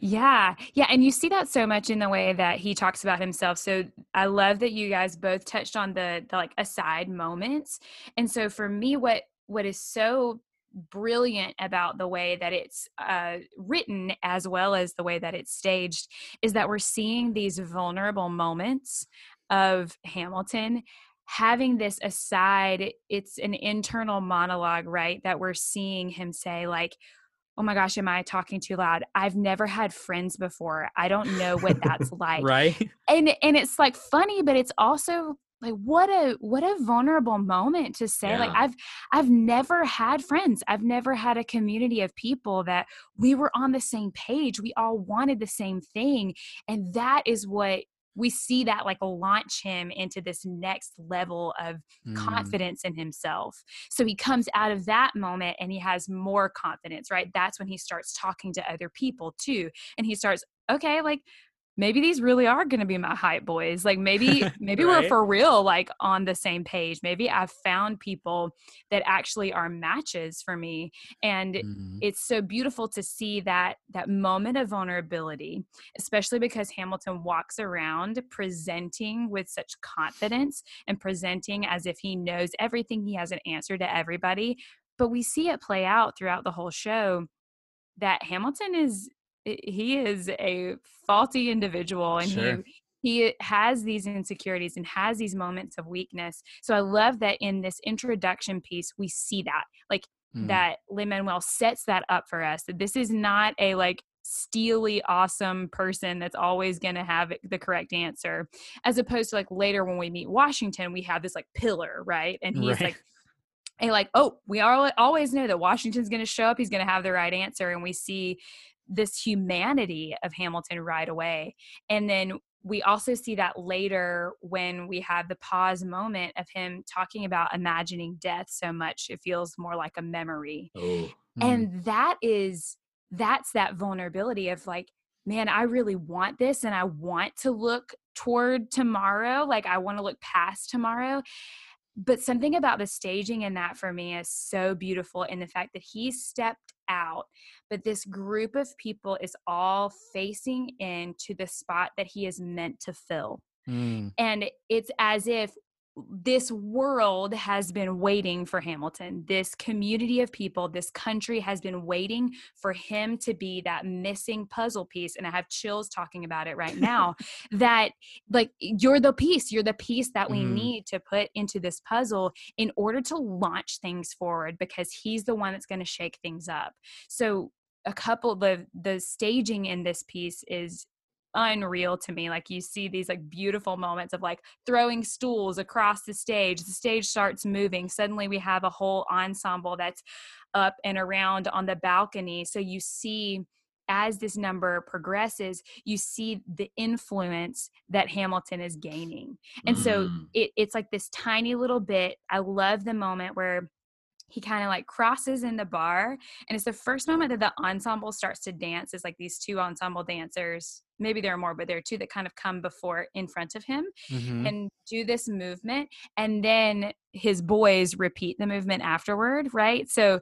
Yeah. Yeah. And you see that so much in the way that he talks about himself. So I love that you guys both touched on the, the like aside moments. And so for me, what what is so brilliant about the way that it's uh, written as well as the way that it's staged is that we're seeing these vulnerable moments of Hamilton having this aside it's an internal monologue right that we're seeing him say like oh my gosh am i talking too loud? I've never had friends before. I don't know what that's like. Right? and and it's like funny but it's also like what a what a vulnerable moment to say like i've i've never had friends. I've never had a community of people that we were on the same page. We all wanted the same thing. And that is what we see that like launch him into this next level of Mm. confidence in himself. So he comes out of that moment and he has more confidence, right? That's when he starts talking to other people too. And he starts, okay, like maybe these really are going to be my hype boys. Like maybe, maybe we're for real, like on the same page. Maybe I've found people that actually are matches for me. And Mhm. it's so beautiful to see that that moment of vulnerability especially because hamilton walks around presenting with such confidence and presenting as if he knows everything he has an answer to everybody but we see it play out throughout the whole show that hamilton is he is a faulty individual and Sure. he he has these insecurities and has these moments of weakness so i love that in this introduction piece we see that like Mm. that Lin Manuel sets that up for us. That this is not a like steely, awesome person that's always going to have the correct answer, as opposed to like later when we meet Washington, we have this like pillar, right? And he's Right. like, and like, oh, we all always know that Washington's going to show up. He's going to have the right answer, and we see this humanity of Hamilton right away. And then we also see that later when we have the pause moment of him talking about imagining death so much it feels more like a memory Oh, Mm. and that is that's that vulnerability of like man, I really want this and I want to look toward tomorrow. Like I want to look past tomorrow. But something about the staging in that for me is so beautiful in the fact that he stepped out, but this group of people is all facing into the spot that he is meant to fill. Mm. And it's as if this world has been waiting for Hamilton. This community of people, this country has been waiting for him to be that missing puzzle piece. And I have chills talking about it right now. that, like, you're the piece, you're the piece that we mm. need to put into this puzzle in order to launch things forward because he's the one that's going to shake things up. So, a couple the the staging in this piece is unreal to me like you see these like beautiful moments of like throwing stools across the stage the stage starts moving suddenly we have a whole ensemble that's up and around on the balcony so you see as this number progresses, you see the influence that Hamilton is gaining. And mm. so it, it's like this tiny little bit. I love the moment where he kind of like crosses in the bar and it's the first moment that the ensemble starts to dance is like these two ensemble dancers maybe there are more but there are two that kind of come before in front of him mm-hmm. and do this movement and then his boys repeat the movement afterward right so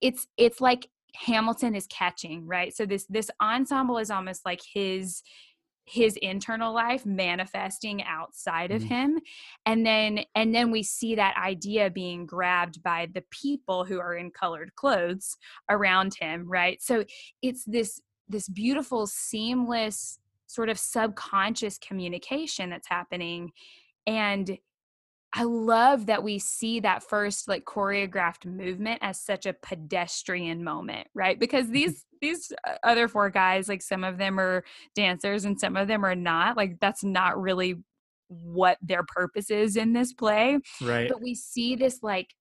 it's it's like hamilton is catching right so this this ensemble is almost like his his internal life manifesting outside of mm-hmm. him and then and then we see that idea being grabbed by the people who are in colored clothes around him right so it's this this beautiful seamless sort of subconscious communication that's happening and I love that we see that first like choreographed movement as such a pedestrian moment, right? Because mm-hmm. these these uh, other four guys, like some of them are dancers and some of them are not. Like that's not really what their purpose is in this play. Right. But we see this like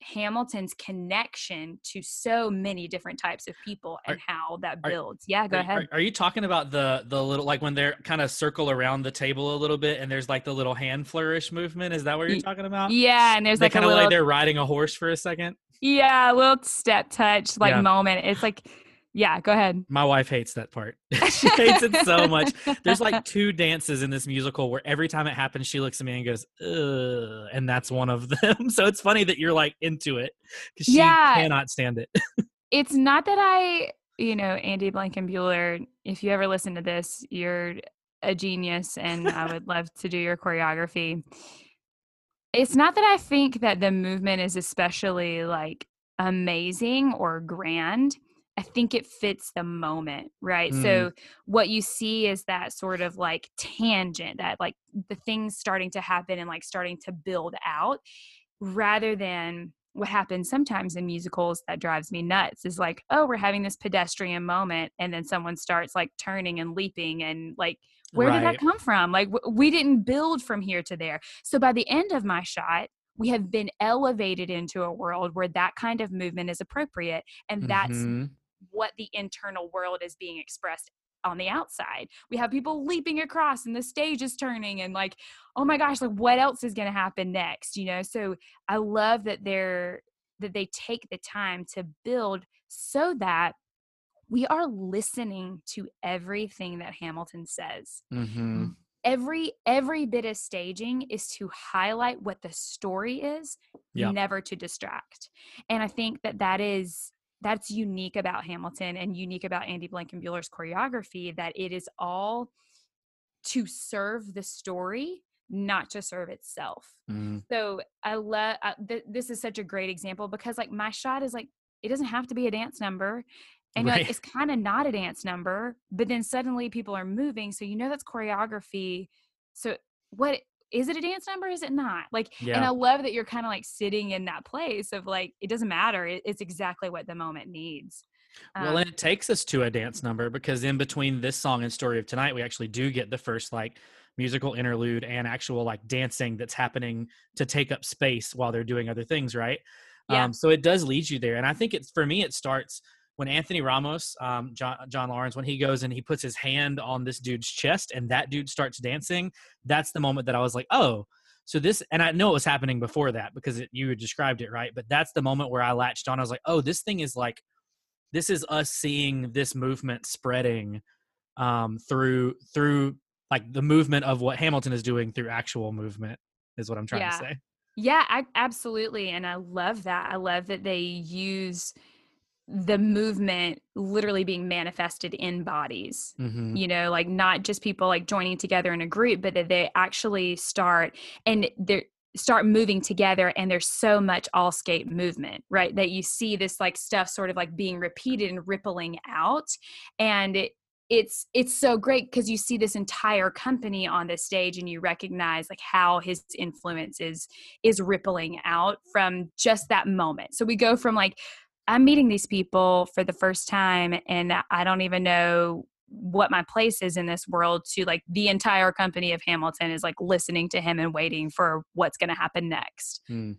Hamilton's connection to so many different types of people and are, how that builds. Are, yeah, go are, ahead. Are, you talking about the the little like when they're kind of circle around the table a little bit and there's like the little hand flourish movement? Is that what you're talking about? Yeah, and there's they like kind of like they're riding a horse for a second. Yeah, a little step touch like yeah. moment. It's like yeah, go ahead. My wife hates that part. she hates it so much. There's like two dances in this musical where every time it happens, she looks at me and goes, Ugh, and that's one of them. so it's funny that you're like into it because she yeah, cannot stand it. it's not that I, you know, Andy Blankenbuehler, if you ever listen to this, you're a genius and I would love to do your choreography. It's not that I think that the movement is especially like amazing or grand I think it fits the moment, right? Mm. So what you see is that sort of like tangent, that like the things starting to happen and like starting to build out rather than what happens sometimes in musicals that drives me nuts is like, oh, we're having this pedestrian moment and then someone starts like turning and leaping and like where right. did that come from? Like w- we didn't build from here to there. So by the end of my shot, we have been elevated into a world where that kind of movement is appropriate and that's mm-hmm what the internal world is being expressed on the outside. We have people leaping across and the stage is turning and like, oh my gosh, like what else is going to happen next, you know? So I love that they're that they take the time to build so that we are listening to everything that Hamilton says. Mm-hmm. Every every bit of staging is to highlight what the story is, yeah. never to distract. And I think that that is that's unique about Hamilton and unique about Andy Blankenbuehler's choreography that it is all to serve the story not to serve itself. Mm. So I love uh, th- this is such a great example because like my shot is like it doesn't have to be a dance number and right. like, it's kind of not a dance number but then suddenly people are moving so you know that's choreography so what is it a dance number is it not like yeah. and i love that you're kind of like sitting in that place of like it doesn't matter it, it's exactly what the moment needs well, and um it takes us to a dance number because in between this song and Story of Tonight, we actually do get the first like musical interlude and actual like dancing that's happening to take up space while they're doing other things, right? Yeah. Um, so it does lead you there. And I think it's for me, it starts when Anthony Ramos, um, John, John Laurens, when he goes and he puts his hand on this dude's chest and that dude starts dancing, that's the moment that I was like, oh, so this, and I know it was happening before that because it, you described it right, but that's the moment where I latched on. I was like, oh, this thing is like, this is us seeing this movement spreading um, through through like the movement of what Hamilton is doing through actual movement is what I'm trying Yeah. to say. Yeah, I, absolutely. And I love that. I love that they use the movement literally being manifested in bodies. Mm-hmm. You know, like not just people like joining together in a group, but that they actually start and they start moving together and there's so much all skate movement, right? That you see this like stuff sort of like being repeated and rippling out. And it it's it's so great because you see this entire company on the stage and you recognize like how his influence is is rippling out from just that moment so we go from like i'm meeting these people for the first time and i don't even know what my place is in this world to like the entire company of hamilton is like listening to him and waiting for what's going to happen next Mm.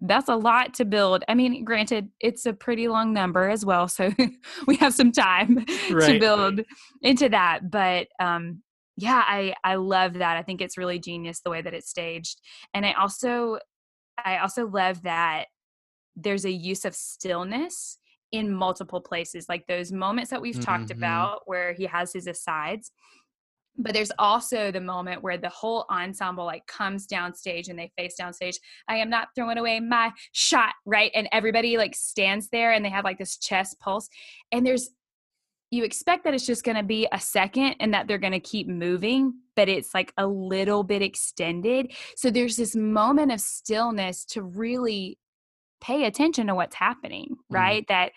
that's a lot to build. I mean, granted, it's a pretty long number as well, so we have some time to Right. build into that. But um, yeah, I I love that. I think it's really genius the way that it's staged, and I also I also love that there's a use of stillness in multiple places, like those moments that we've talked Mhm. about where he has his asides. But there's also the moment where the whole ensemble like comes downstage and they face downstage. I am not throwing away my shot, right? And everybody like stands there and they have like this chest pulse. And there's you expect that it's just going to be a second and that they're going to keep moving, but it's like a little bit extended. So there's this moment of stillness to really pay attention to what's happening, mm-hmm. right? That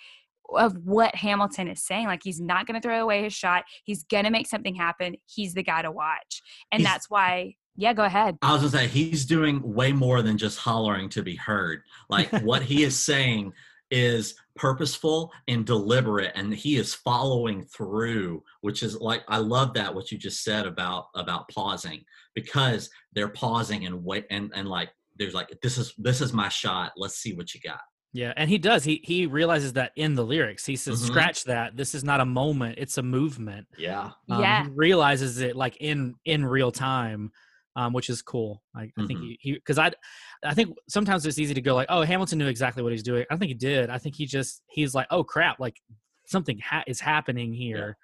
of what Hamilton is saying. Like he's not going to throw away his shot. He's going to make something happen. He's the guy to watch. And He's- that's why, yeah, go ahead. I was gonna say he's doing way more than just hollering to be heard. Like what he is saying is purposeful and deliberate, and he is following through. Which is like I love that what you just said about about pausing because they're pausing and wait and and like there's like this is this is my shot. Let's see what you got. Yeah, and he does. He he realizes that in the lyrics. He says, Mhm. "Scratch that. This is not a moment. It's a movement." Yeah. Um, Yeah. he realizes it like in in real time, um, which is cool. I, I think he because I I think sometimes it's easy to go like, "Oh, Hamilton knew exactly what he's doing." I don't think he did. I think he just he's like, "Oh crap! Like something ha- is happening here,"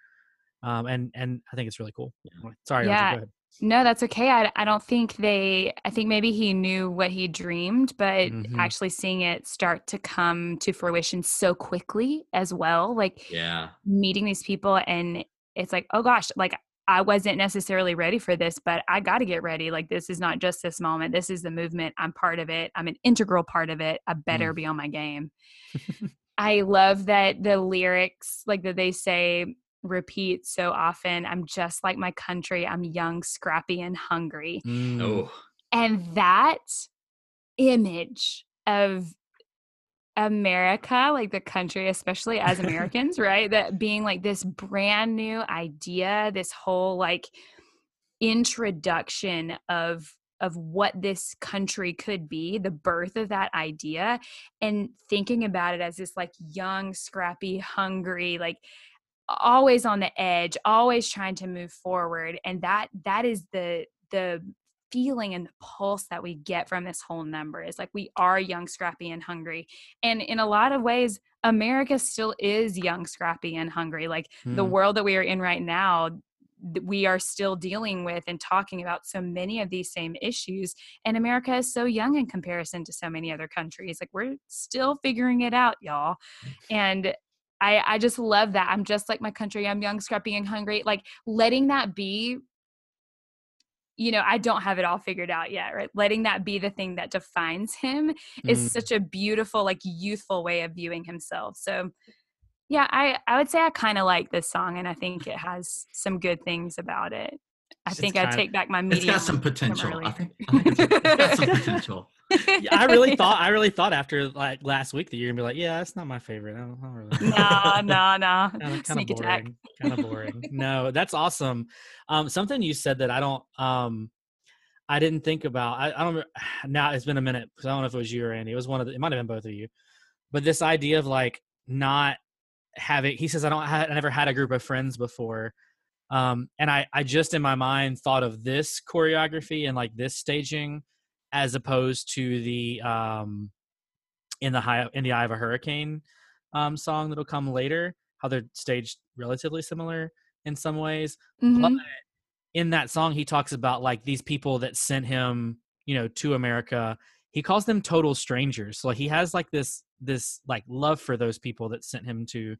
um, and and I think it's really cool. Sorry, Yeah. go ahead. No, that's okay. I, I don't think they, I think maybe he knew what he dreamed, but Mhm. actually seeing it start to come to fruition so quickly as well. Like Yeah. meeting these people and it's like, oh gosh, like I wasn't necessarily ready for this, but I got to get ready. Like this is not just this moment. This is the movement. I'm part of it. I'm an integral part of it. I better be on my game. I love that the lyrics, like that they say, repeat so often. I'm just like my country. I'm young, scrappy, and hungry. Mm, Oh. And that image of America, like the country, especially as Americans, right? That being like this brand new idea, this whole like introduction of of what this country could be, the birth of that idea, and thinking about it as this like young, scrappy, hungry, like always on the edge, always trying to move forward. And that that is the the feeling and the pulse that we get from this whole number is like we are young, scrappy, and hungry. And in a lot of ways, America still is young, scrappy, and hungry. Like the mm, world that we are in right now, we are still dealing with and talking about so many of these same issues. And America is so young in comparison to so many other countries. Like we're still figuring it out, y'all. And I, I just love that. I'm just like my country. I'm young, scrappy, and hungry. Like letting that be, you know, I don't have it all figured out yet, right? Letting that be the thing that defines him is mm. such a beautiful, like youthful way of viewing himself. So yeah, I, I would say I kind of like this song and I think it has some good things about it. I It's think I kinda- take back my It's medium. got some potential. I think, I think it's, it's got some potential. Yeah, I really thought I really thought after like last week that you're gonna be like, yeah, that's not my favorite. I don't, I don't really. no, no, no. kind of Sneak of attack. boring. Kind of boring. no, that's awesome. Um, something you said that I don't um, I didn't think about. I, I don't. re- Now it's been a minute because I don't know if it was you or Andy. It was one of the. It might have been both of you. But this idea of like not having. He says I don't. Ha- I never had a group of friends before. Um, and I, I just in my mind thought of this choreography and like this staging as opposed to the um in the high in the eye of a hurricane um song that'll come later how they're staged relatively similar in some ways. Mhm. But in that song, he talks about like these people that sent him, you know, to America. He calls them total strangers. So he has like this this like love for those people that sent him to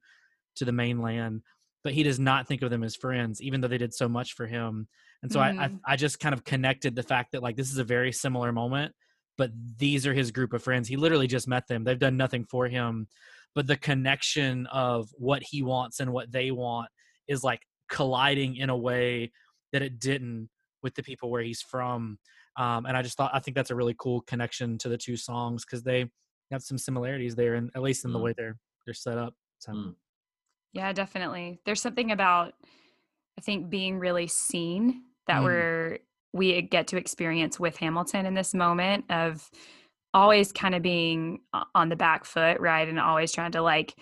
to the mainland, but he does not think of them as friends, even though they did so much for him. And so I, I Mhm. I just kind of connected the fact that like this is a very similar moment, but these are his group of friends. He literally just met them. They've done nothing for him, but the connection of what he wants and what they want is like colliding in a way that it didn't with the people where he's from. Um, and I just thought I think that's a really cool connection to the two songs because they have some similarities there, and at least in the Mm. way they're they're set up. So Mm. Yeah, definitely. There's something about I think being really seen that Mm. we're we get to experience with Hamilton in this moment of always kind of being on the back foot, right? And always trying to like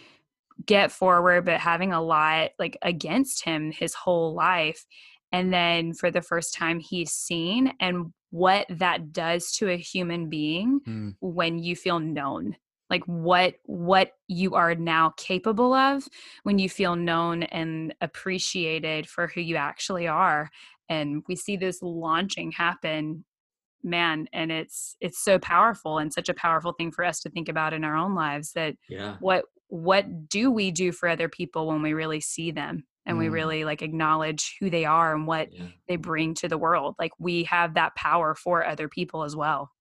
get forward but having a lot like against him his whole life. And then for the first time he's seen and what that does to a human being Mm. when you feel known like what what you are now capable of when you feel known and appreciated for who you actually are and we see this launching happen man and it's it's so powerful and such a powerful thing for us to think about in our own lives that Yeah. what what do we do for other people when we really see them and we Mm. really like acknowledge who they are and what Yeah. they bring to the world like we have that power for other people as well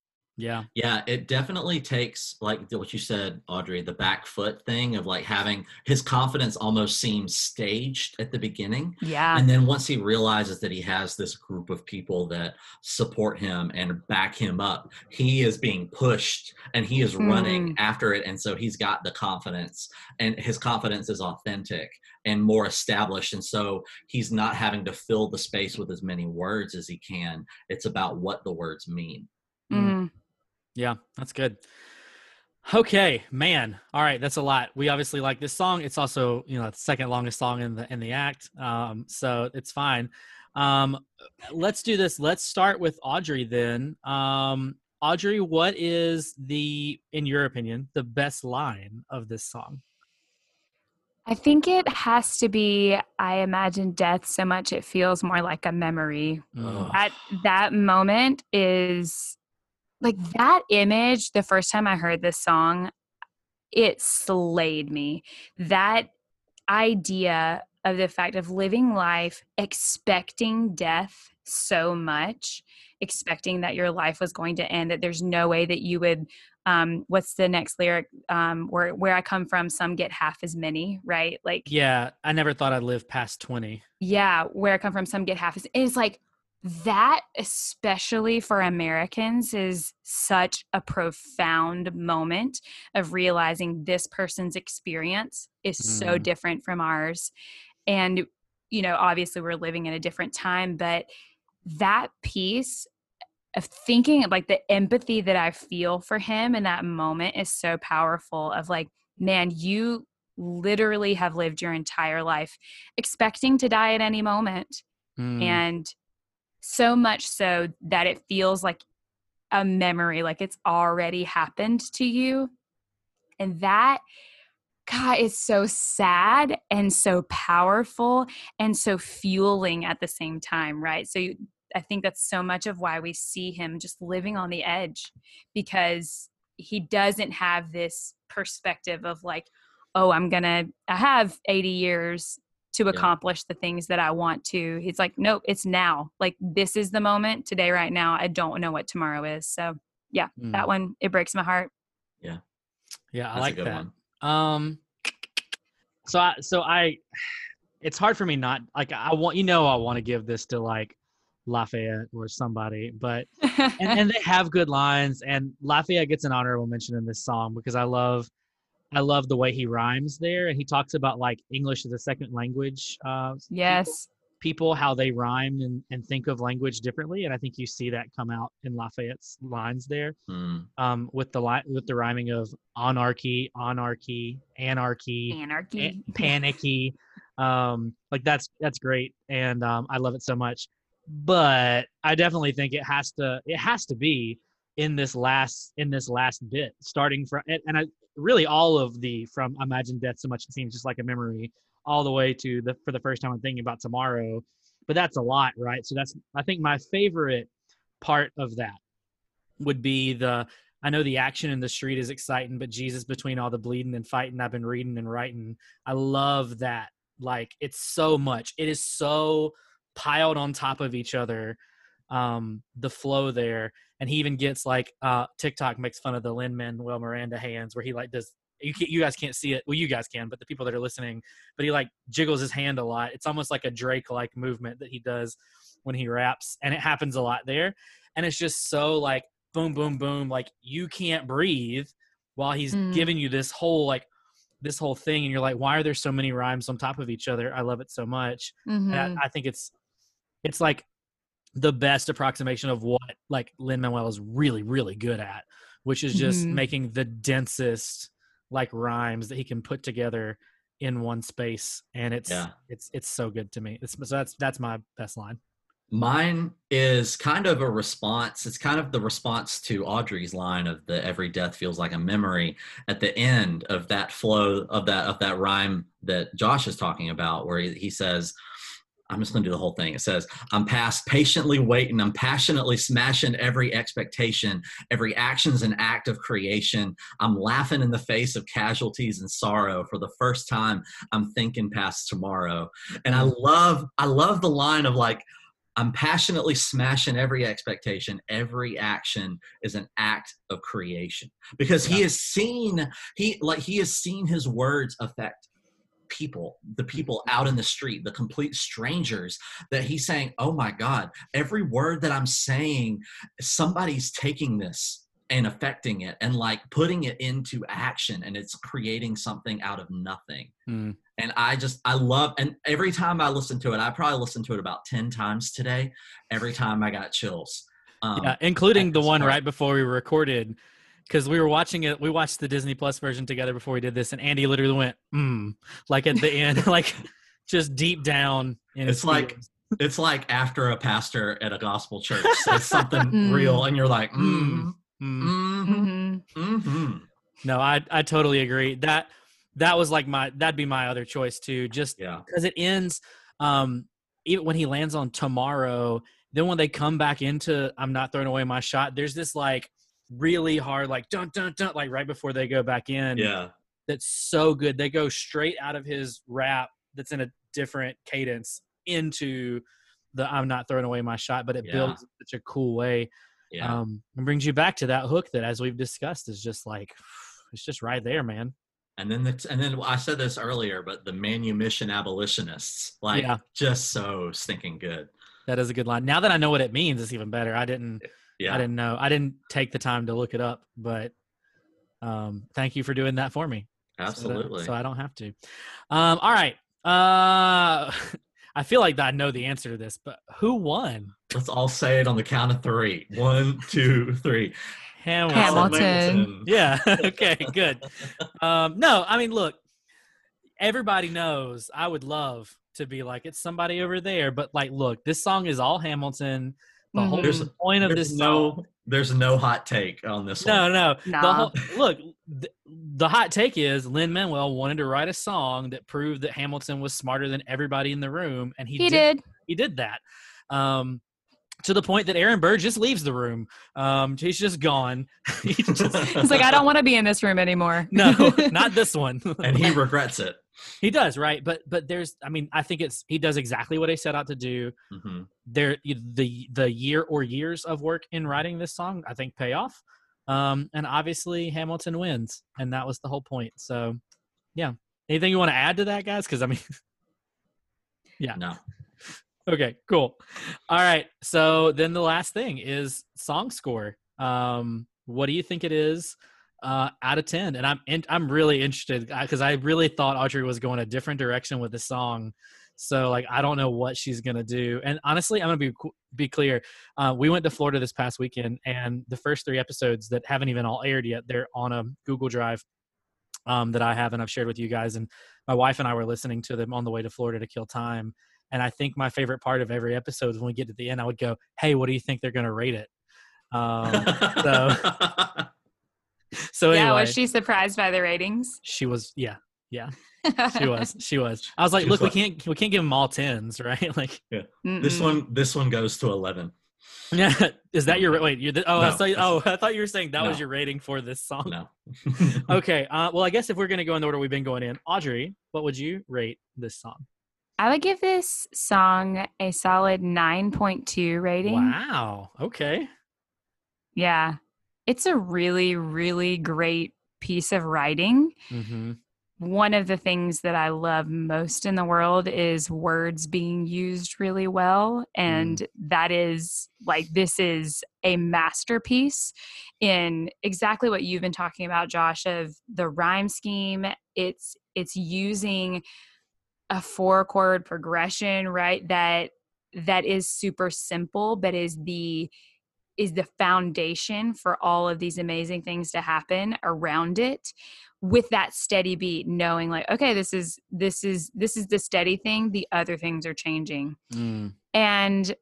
yeah, Yeah, it definitely takes like what you said, Audrey, the back foot thing of like having his confidence almost seems staged at the beginning. yeah And then once he realizes that he has this group of people that support him and back him up, he is being pushed and he is running Mm. after it. And so he's got the confidence, and his confidence is authentic and more established. And so he's not having to fill the space with as many words as he can. It's about what the words mean. Mhm. Yeah, that's good. Okay, man. All right, that's a lot. We obviously like this song. It's also you know the second longest song in the in the act, um, so it's fine. Um, let's do this. Let's start with Audrey then. Um, Audrey, what is the, in your opinion, the best line of this song? I think it has to be I imagine death so much it feels more like a memory. Ugh. At that moment is like that image the first time I heard this song it slayed me. That idea of the fact of living life expecting death so much, expecting that your life was going to end that there's no way that you would um what's the next lyric um where where i come from some get half as many right like Yeah, I never thought I'd live past twenty. yeah where i come from some get half as it's like that especially for americans is such a profound moment of realizing this person's experience is so Mm. different from ours and you know obviously we're living in a different time but that piece of thinking like the empathy that I feel for him in that moment is so powerful of like, man, you literally have lived your entire life expecting to die at any moment. Mm, And so much so that it feels like a memory, like it's already happened to you. And that, God, is so sad and so powerful and so fueling at the same time, right? So you, I think that's so much of why we see him just living on the edge because he doesn't have this perspective of like, oh, I'm going to I have 80 years to accomplish the things that I want to. He's like, nope, it's now. Like, this is the moment today, right now. I don't know what tomorrow is. So, yeah, mm. that one, it breaks my heart. Yeah, yeah, I That's a like good that. one. Um, so I, so I, it's hard for me not like I want you know I want to give this to like Lafayette or somebody, but and, and they have good lines and Lafayette gets an honorable mention in this song because I love I love the way he rhymes there and he talks about like English as a second language. Uh, yes. people how they rhyme and, and think of language differently and i think you see that come out in lafayette's lines there Mm. um, with the li- with the rhyming of anarchy anarchy anarchy Anarchy. a- panicky um, like that's that's great and um, i love it so much but i definitely think it has to it has to be in this last in this last bit starting from and, and i really all of the from imagine death so much it seems just like a memory all the way to the for the first time I'm thinking about tomorrow. But that's a lot, right? So that's I think my favorite part of that would be the I know the action in the street is exciting, but Jesus between all the bleeding and fighting, I've been reading and writing. I love that. Like it's so much. It is so piled on top of each other. Um, the flow there, and he even gets like uh, TikTok makes fun of the Lin Manuel Miranda hands, where he like does. You you guys can't see it. Well, you guys can, but the people that are listening, but he like jiggles his hand a lot. It's almost like a Drake like movement that he does when he raps, and it happens a lot there. And it's just so like boom, boom, boom. Like you can't breathe while he's Mm. giving you this whole like this whole thing, and you're like, why are there so many rhymes on top of each other? I love it so much. Mhm. And I, I think it's it's like the best approximation of what like Lin Manuel is really really good at, which is just Mhm. making the densest like rhymes that he can put together in one space, and it's Yeah. it's it's so good to me. It's so that's that's my best line. Mine is kind of a response. It's kind of the response to Audrey's line of the every death feels like a memory at the end of that flow of that of that rhyme that Josh is talking about, where he, he says, I'm just gonna do the whole thing. It says, I'm past patiently waiting, I'm passionately smashing every expectation, every action's an act of creation. I'm laughing in the face of casualties and sorrow. For the first time, I'm thinking past tomorrow. And I love, I love the line of like, I'm passionately smashing every expectation. Every action is an act of creation because he has seen he like he has seen his words affect people, the people out in the street, the complete strangers that he's saying, "Oh my God, every word that I'm saying, somebody's taking this." and affecting it and like putting it into action and it's creating something out of nothing Mm. and I just I love and every time I listen to it, I probably listened to it about ten times today. Every time I got chills. Um, yeah, including the one part. right before we recorded, because we were watching it. We watched the Disney Plus version together before we did this, and Andy literally went, "Hmm," like at the end, like just deep down. In It's like- feelings. it's like after a pastor at a gospel church says something Mm. real, and you're like, mm, Mm. mm, Mhm. mm, no, I I totally agree. That that was like my that'd be my other choice too. Just yeah, because it ends um even when he lands on tomorrow then when they come back into i'm not throwing away my shot there's this like really hard like dun dun dun like right before they go back in yeah, that's so good they go straight out of his rap that's in a different cadence into the i'm not throwing away my shot but it Yeah. builds in such a cool way yeah. um and brings you back to that hook that as we've discussed is just like it's just right there man and then the, and then I said this earlier, but the manumission abolitionists, like, Yeah. just so stinking good. that is a good line now that i know what it means it's even better i didn't Yeah, I didn't know. I didn't take the time to look it up, but um, thank you for doing that for me. so that- absolutely. So, I don't have to. Um, all right. Uh, I feel like I know the answer to this, but who won? Let's all say it on the count of three. One, two, three. Hamilton. Hamilton. Yeah. okay. Good. Um, no, I mean, look. Everybody knows. I would love to be like it's somebody over there, but like, look, this song is all Hamilton. The whole Mhm. There's- point of There's this no, song. there's no hot take on this No, one. no. The Nah. whole, look, the, the hot take is Lin Manuel wanted to write a song that proved that Hamilton was smarter than everybody in the room, and he, He did. He did that. Um, to the point that Aaron Burr just leaves the room. Um, he's just gone. he just, He's like, I don't want to be in this room anymore. no, not this one. and he regrets it. He does right, but but there's. I mean, I think it's he does exactly what he set out to do. hmm there the the year or years of work in writing this song i think pay off um and obviously hamilton wins and that was the whole point so yeah anything you want to add to that guys because i mean Yeah. No. okay cool all right so then the last thing is song score um what do you think it is uh out of 10 and i'm in, i'm really interested because i really thought audrey was going a different direction with the song so like I don't know what she's gonna do. And honestly, I'm gonna be be clear. Uh, we went to Florida this past weekend, and the first three episodes that haven't even all aired yet, they're on a Google Drive um, that I have and I've shared with you guys. And my wife and I were listening to them on the way to Florida to kill time. And I think my favorite part of every episode is when we get to the end, I would go, "Hey, what do you think they're gonna rate it?" Um, so so yeah, anyway, was she surprised by the ratings? she was yeah yeah she was. She was. I was like, She was look, we like- can't we can't give them all tens, right? Like, yeah. This one, this one goes to eleven. yeah. Is that your wait? You're the, oh, I No, thought, that's- oh, I thought you were saying that was your rating for this song. No. Okay. Uh, well, I guess if we're gonna go in the order we've been going in, Audrey, what would you rate this song? I would give this song a solid 9.2 rating. Wow. Okay. Yeah. It's a really, really great piece of writing. Mm-hmm. One of the things that I love most in the world is words being used really well. And that is like, this is a masterpiece in exactly what you've been talking about, Josh, of the rhyme scheme. It's, it's using a four chord progression, right? That, that is super simple, but is the, is the foundation for all of these amazing things to happen around it with that steady beat knowing like okay this is this is this is the steady thing the other things are changing Mm. and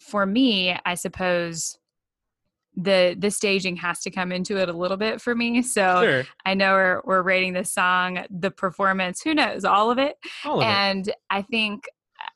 for me i suppose the the staging has to come into it a little bit for me so Sure. i know we're, we're rating this song the performance who knows all of it All of it. and i think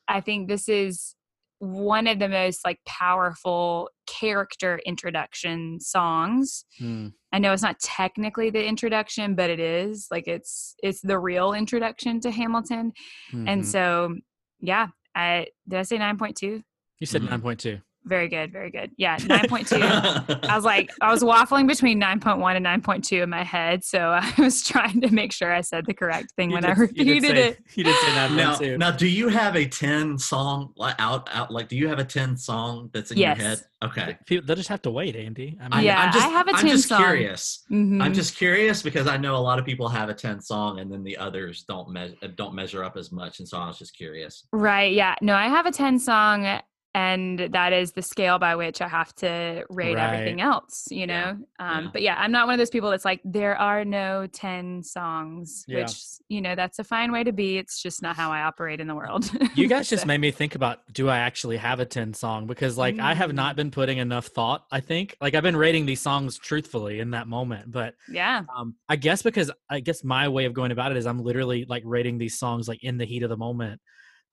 i think this is one of the most like powerful character introduction songs Mm. i know it's not technically the introduction but it is like it's it's the real introduction to hamilton and Mhm. so yeah i did i say 9.2 you said Mhm. nine point two. Very good very good yeah 9.2 I was like, I was waffling between 9.1 and 9.2 in my head. So I was trying to make sure I said the correct thing You when did- I you did repeated say- it. You did say nine now, point now, do you have a ten song out out like? Do you have a ten song that's in Yes. your head? Okay. People, they'll just have to wait, Andy. I mean, I, Yeah, I'm just, I have a I'm just song. curious. I'm Mhm. just curious because I know a lot of people have a ten song and then the others don't measure don't measure up as much, and so I was just curious. Right. Yeah. No, I have a 10 song, and that is the scale by which I have to rate everything else, you know? Yeah. Um, Yeah. But yeah, I'm not one of those people that's like, there are no 10 songs, Yeah. which, you know, that's a fine way to be. It's just not how I operate in the world. you guys just made me think about do I actually have a 10 song? Because like I have Mm. not been putting enough thought, I think. Like I've been rating these songs truthfully in that moment. But Yeah. um I guess because I guess my way of going about it is I'm literally like rating these songs like in the heat of the moment.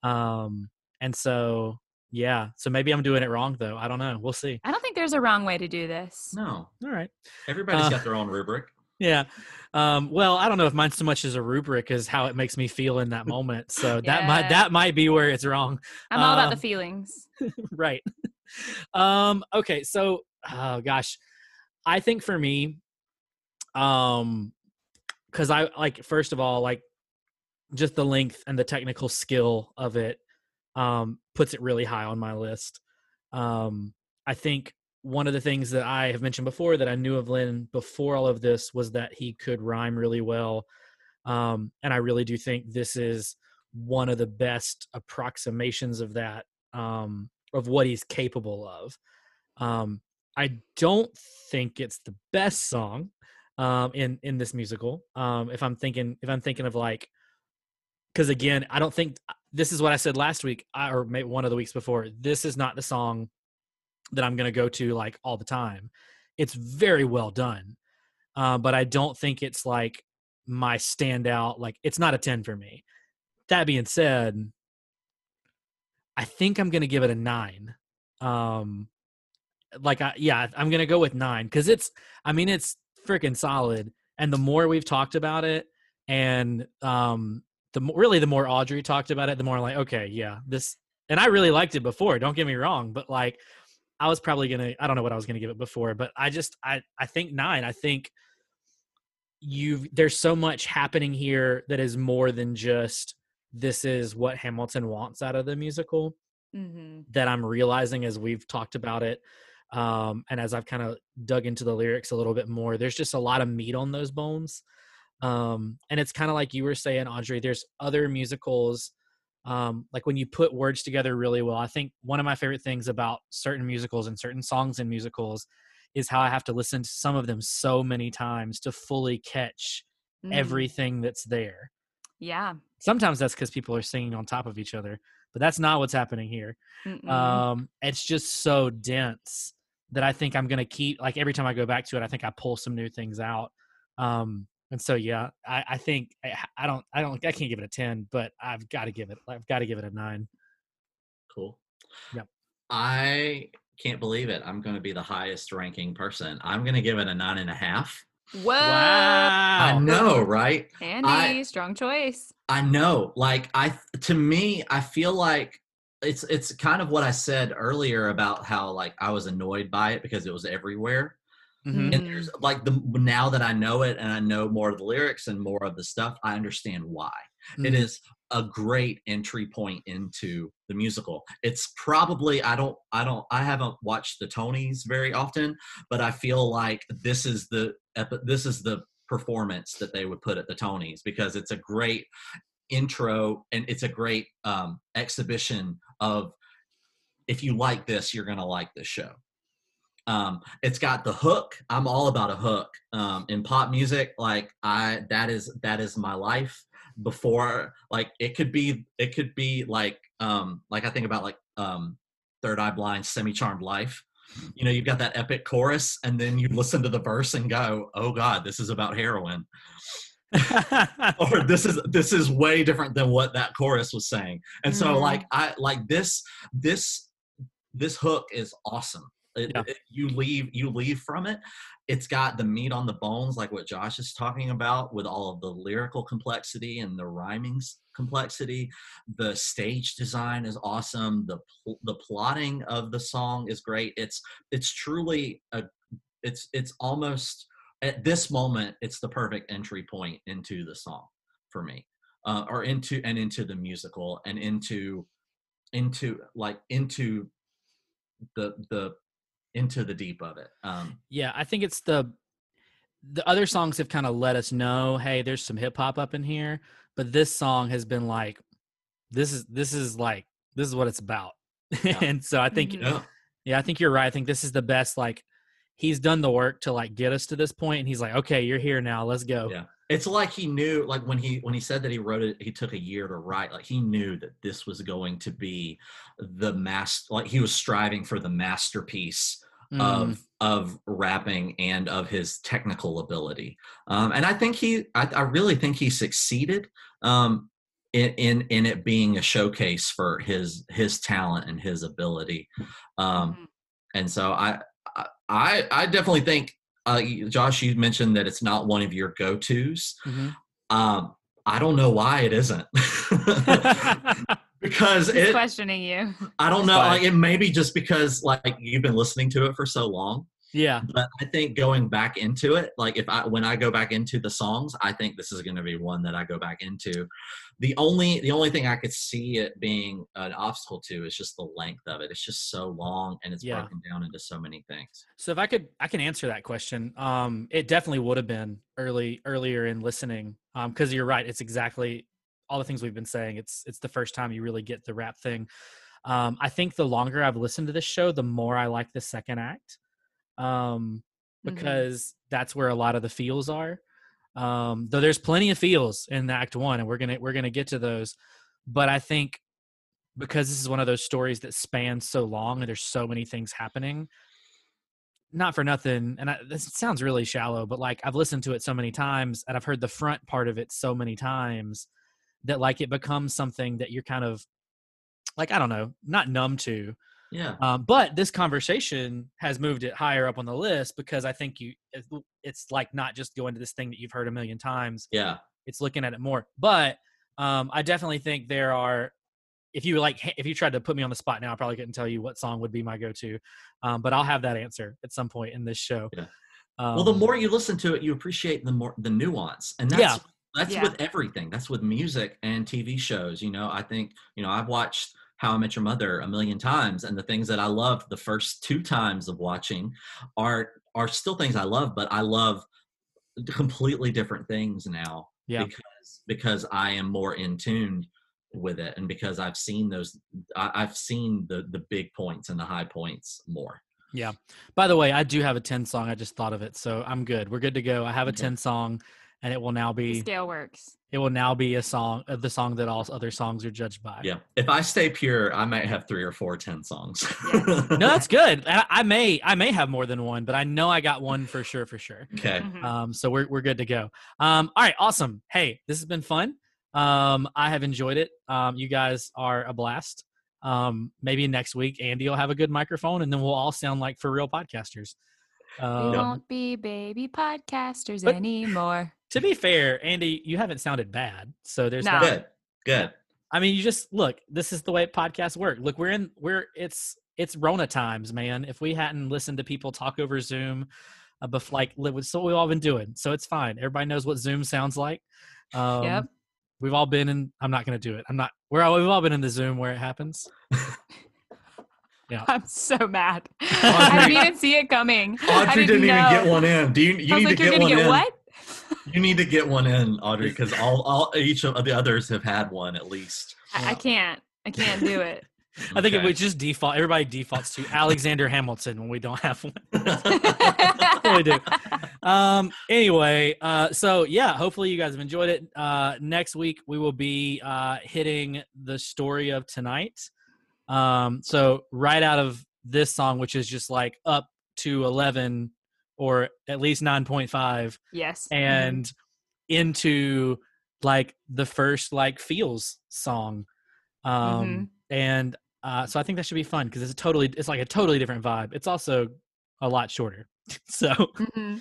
Um and so yeah. So maybe I'm doing it wrong though. I don't know. We'll see. I don't think there's a wrong way to do this. No, All right. everybody's Uh, got their own rubric. Yeah. Um, well, I don't know if mine so much as a rubric as how it makes me feel in that moment. So that might that might be where it's wrong. I'm all about Um, the feelings. right. Um, okay, so oh gosh. I think for me, um because I like first of all, like just the length and the technical skill of it um puts it really high on my list. Um I think one of the things that I have mentioned before that I knew of Lin before all of this was that he could rhyme really well. Um, and I really do think this is one of the best approximations of that, um, of what he's capable of. Um, I don't think it's the best song um, in in this musical. Um, if I'm thinking, if I'm thinking of like, because again, I don't think this is what I said last week, or maybe one of the weeks before. This is not the song that I'm going to go to like all the time. It's very well done, uh, but I don't think it's like my standout. Like it's not a ten for me. That being said, I think I'm going to give it a nine. Um, like I, yeah, I'm going to go with nine because it's. I mean, it's freaking solid. And the more we've talked about it, and um, the really the more Audrey talked about it, the more I'm like, okay, yeah, this. And I really liked it before. Don't get me wrong, but like I was probably gonna I don't know what I was gonna give it before, but I just I I think nine. I think you've there's so much happening here that is more than just this is what Hamilton wants out of the musical Mm-hmm. that I'm realizing as we've talked about it. Um, and as I've kind of dug into the lyrics a little bit more, there's just a lot of meat on those bones. Um, and it's kind of like you were saying, Audrey, there's other musicals um, like when you put words together really well. I think one of my favorite things about certain musicals and certain songs in musicals is how I have to listen to some of them so many times to fully catch Mm-hmm. everything that's there. Yeah. Sometimes that's because people are singing on top of each other, but that's not what's happening here. Mm-mm. Um, it's just so dense that I think I'm gonna keep like every time I go back to it, I think I pull some new things out. Um, And so yeah, I, I think I, I don't I don't I can't give it a ten, but I've got to give it I've got to give it a nine. Cool. Yep. I can't believe it. I'm going to be the highest ranking person. I'm going to give it a nine and a half. Whoa. I Wow. know, right? Andy, I- strong choice. I know. Like I to me, I feel like it's it's kind of what I said earlier about how like I was annoyed by it because it was everywhere. Mhm. And there's like the now that I know it and I know more of the lyrics and more of the stuff, I understand why. It Mhm. is a great entry point into the musical. It's probably I don't I don't I haven't watched the Tonys very often, but I feel like this is the this is the performance that they would put at the Tonys because it's a great intro and it's a great um, exhibition of if you like this, you're gonna like this show. Um, it's got the hook. I'm all about a hook um, in pop music. Like I, that is that is my life. Before, like it could be, it could be like, um, like I think about like um, Third Eye Blind, Semi Charmed Life. You know, you've got that epic chorus, and then you listen to the verse and go, "Oh God, this is about heroin," or "This is this is way different than what that chorus was saying." And so, Mhm. like I like this this this hook is awesome. It- Yeah. it- you leave you leave from it. It's got the meat on the bones, like what Josh is talking about, with all of the lyrical complexity and the rhyming complexity. The stage design is awesome. The pl- the plotting of the song is great. It's it's truly a it's it's almost at this moment it's the perfect entry point into the song for me, uh, or into and into the musical and into into like into the the into the deep of it. Um, yeah, I think it's the the other songs have kind of let us know, hey, there's some hip hop up in here, but this song has been like, this is this is like this is what it's about. Yeah. and so I think Mhm. yeah, Yeah, I think you're right. I think this is the best. Like, he's done the work to like get us to this point, and he's like, okay, you're here now. Let's go. Yeah. It's like he knew like when he when he said that he wrote it he took a year to write like he knew that this was going to be the master like he was striving for the masterpiece Mm, of of rapping and of his technical ability. Um and i think he i, I really think he succeeded um in, in in it being a showcase for his his talent and his ability. Um Mhm. and so I, I, I definitely think, uh, Josh, you mentioned that it's not one of your go-tos. mhm. Um, I don't know why it isn't, because He's it. questioning you. I don't know. Like it may be just because like you've been listening to it for so long. Yeah, But I think going back into it, like if I when I go back into the songs, I think this is going to be one that I go back into. The only the only thing I could see it being an obstacle to is just the length of it. It's just so long and it's Yeah. broken down into so many things. So if I could, I can answer that question. Um, it definitely would have been early, earlier in listening. Um, because you're right. It's exactly all the things we've been saying. It's it's the first time you really get the rap thing. Um, I think the longer I've listened to this show, the more I like the second act. Um, Mhm. because that's where a lot of the feels are. Um, though there's plenty of feels in Act One, and we're gonna we're gonna get to those. But I think because this is one of those stories that spans so long and there's so many things happening, not for nothing. And I, this sounds really shallow, but like I've listened to it so many times, and I've heard the front part of it so many times that like it becomes something that you're kind of like I don't know, not numb to. Yeah. Um, but this conversation has moved it higher up on the list because I think you it's, it's like not just going to this thing that you've heard a million times. Yeah. It's looking at it more. But um, I definitely think there are. If you like, if you tried to put me on the spot now, I probably couldn't tell you what song would be my go-to. Um, but I'll have that answer at some point in this show. Yeah. Um, well, the more you listen to it, you appreciate the more the nuance, and that's Yeah. that's Yeah. with everything. That's with music and TV shows. You know, I think you know I've watched How I Met Your Mother a million times, and the things that I loved the first two times of watching are are still things I love, but I love completely different things now Yeah. because because I am more in tune with it, and because I've seen those, I, I've seen the the big points and the high points more. Yeah. By the way, I do have a 10 song. I just thought of it. So I'm good. We're good to go. I have a Okay. 10 song and it will now The be scale works. It will now be a song uh, the song that all other songs are judged by. Yeah. If I stay pure, I might have three or four ten songs. Yes. No, that's good. I, I may I may have more than one, but I know I got one for sure for sure. okay. Mhm. Um, so we're we're good to go. Um, all right, awesome. Hey, this has been fun. Um, I have enjoyed it. Um, you guys are a blast. Um, maybe next week Andy will have a good microphone, and then we'll all sound like for real podcasters. we Um, won't be baby podcasters But- anymore. To be fair, Andy, you haven't sounded bad, so there's No. that. Good. Good. I mean, you just look. This is the way podcasts work. Look, we're in. We're it's it's Rona times, man. If we hadn't listened to people talk over Zoom, uh, bef- like li- it's what we've all been doing, so it's fine. Everybody knows what Zoom sounds like. Um, Yep. We've all been in. I'm not going to do it. I'm not. We're all, we've all been in the Zoom where it happens. Yeah. I'm so mad. I didn't even see it coming. I Audrey didn't, even get one in. Do you? You I was need like, to you're get gonna one get in. what? You need to get one in, Audrey, because all, all each of the others have had one at least. I, I can't. I can't do it. I think it Okay. would just default. Everybody defaults to Alexander Hamilton when we don't have one. we do. um anyway uh so yeah hopefully you guys have enjoyed it uh next week we will be uh hitting the story of tonight um so right out of this song which is just like up to 11 or at least 9.5 yes. and into like the first like feels song um Mhm. and uh so i think that should be fun because it's a totally it's like a totally different vibe it's also a lot shorter so Mhm.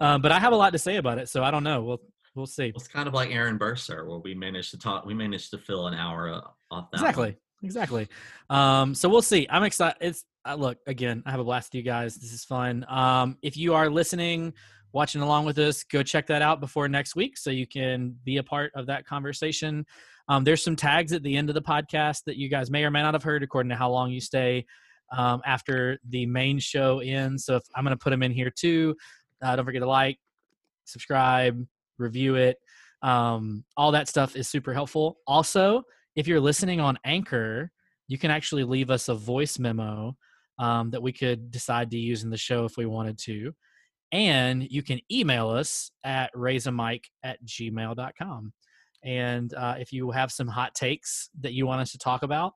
um, but I have a lot to say about it, so I don't know. We'll we'll see. It's kind of like Aaron Burr, sir, where we managed to talk. We managed to fill an hour uh, off that. one. Exactly, exactly. Um, so we'll see. I'm excited. It's uh, look again. I have a blast with you guys. This is fun. Um, if you are listening, watching along with us, go check that out before next week, so you can be a part of that conversation. Um, there's some tags at the end of the podcast that you guys may or may not have heard, according to how long you stay um, after the main show ends. So if, I'm going to put them in here too. Uh, don't forget to like, subscribe, review it. Um, all that stuff is super helpful. Also, if you're listening on Anchor, you can actually leave us a voice memo um, that we could decide to use in the show if we wanted to. And you can email us at raiseamic at gmail.com. And uh, if you have some hot takes that you want us to talk about,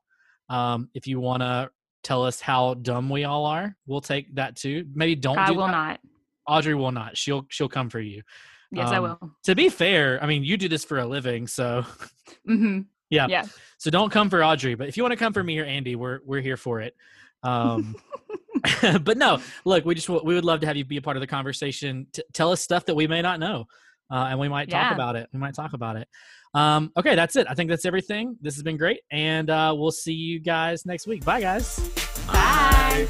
um, if you want to tell us how dumb we all are, we'll take that too. Maybe don't I do will that. not. Audrey will not. She'll she'll come for you. Yes, I Um, will. To be fair, I mean, you do this for a living, so hmm yeah. Yeah. So don't come for Audrey, but if you want to come for me or Andy, we're we're here for it. Um, but no, look, we just w- we would love to have you be a part of the conversation. T- tell us stuff that we may not know, uh, and we might talk about it. We might talk about it. Um, okay, that's it. I think that's everything. This has been great, and uh, we'll see you guys next week. Bye, guys. Bye.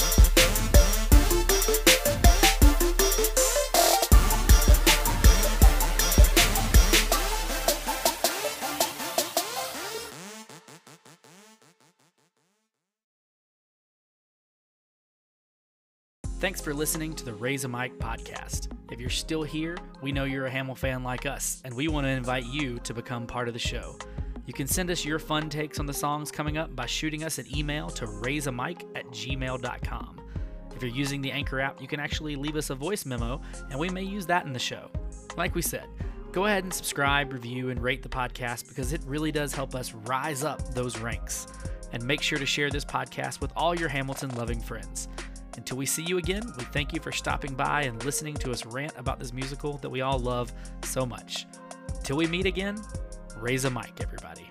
Thanks for listening to the Raise a Mic podcast. If you're still here, we know you're a Hamilfan like us, and we want to invite you to become part of the show. You can send us your fun takes on the songs coming up by shooting us an email to raiseamic at gmail.com. If you're using the Anchor app, you can actually leave us a voice memo, and we may use that in the show. Like we said, go ahead and subscribe, review, and rate the podcast because it really does help us rise up those ranks. And make sure to share this podcast with all your Hamilton loving friends. Until we see you again, we thank you for stopping by and listening to us rant about this musical that we all love so much. Till we meet again, raise a mic, everybody.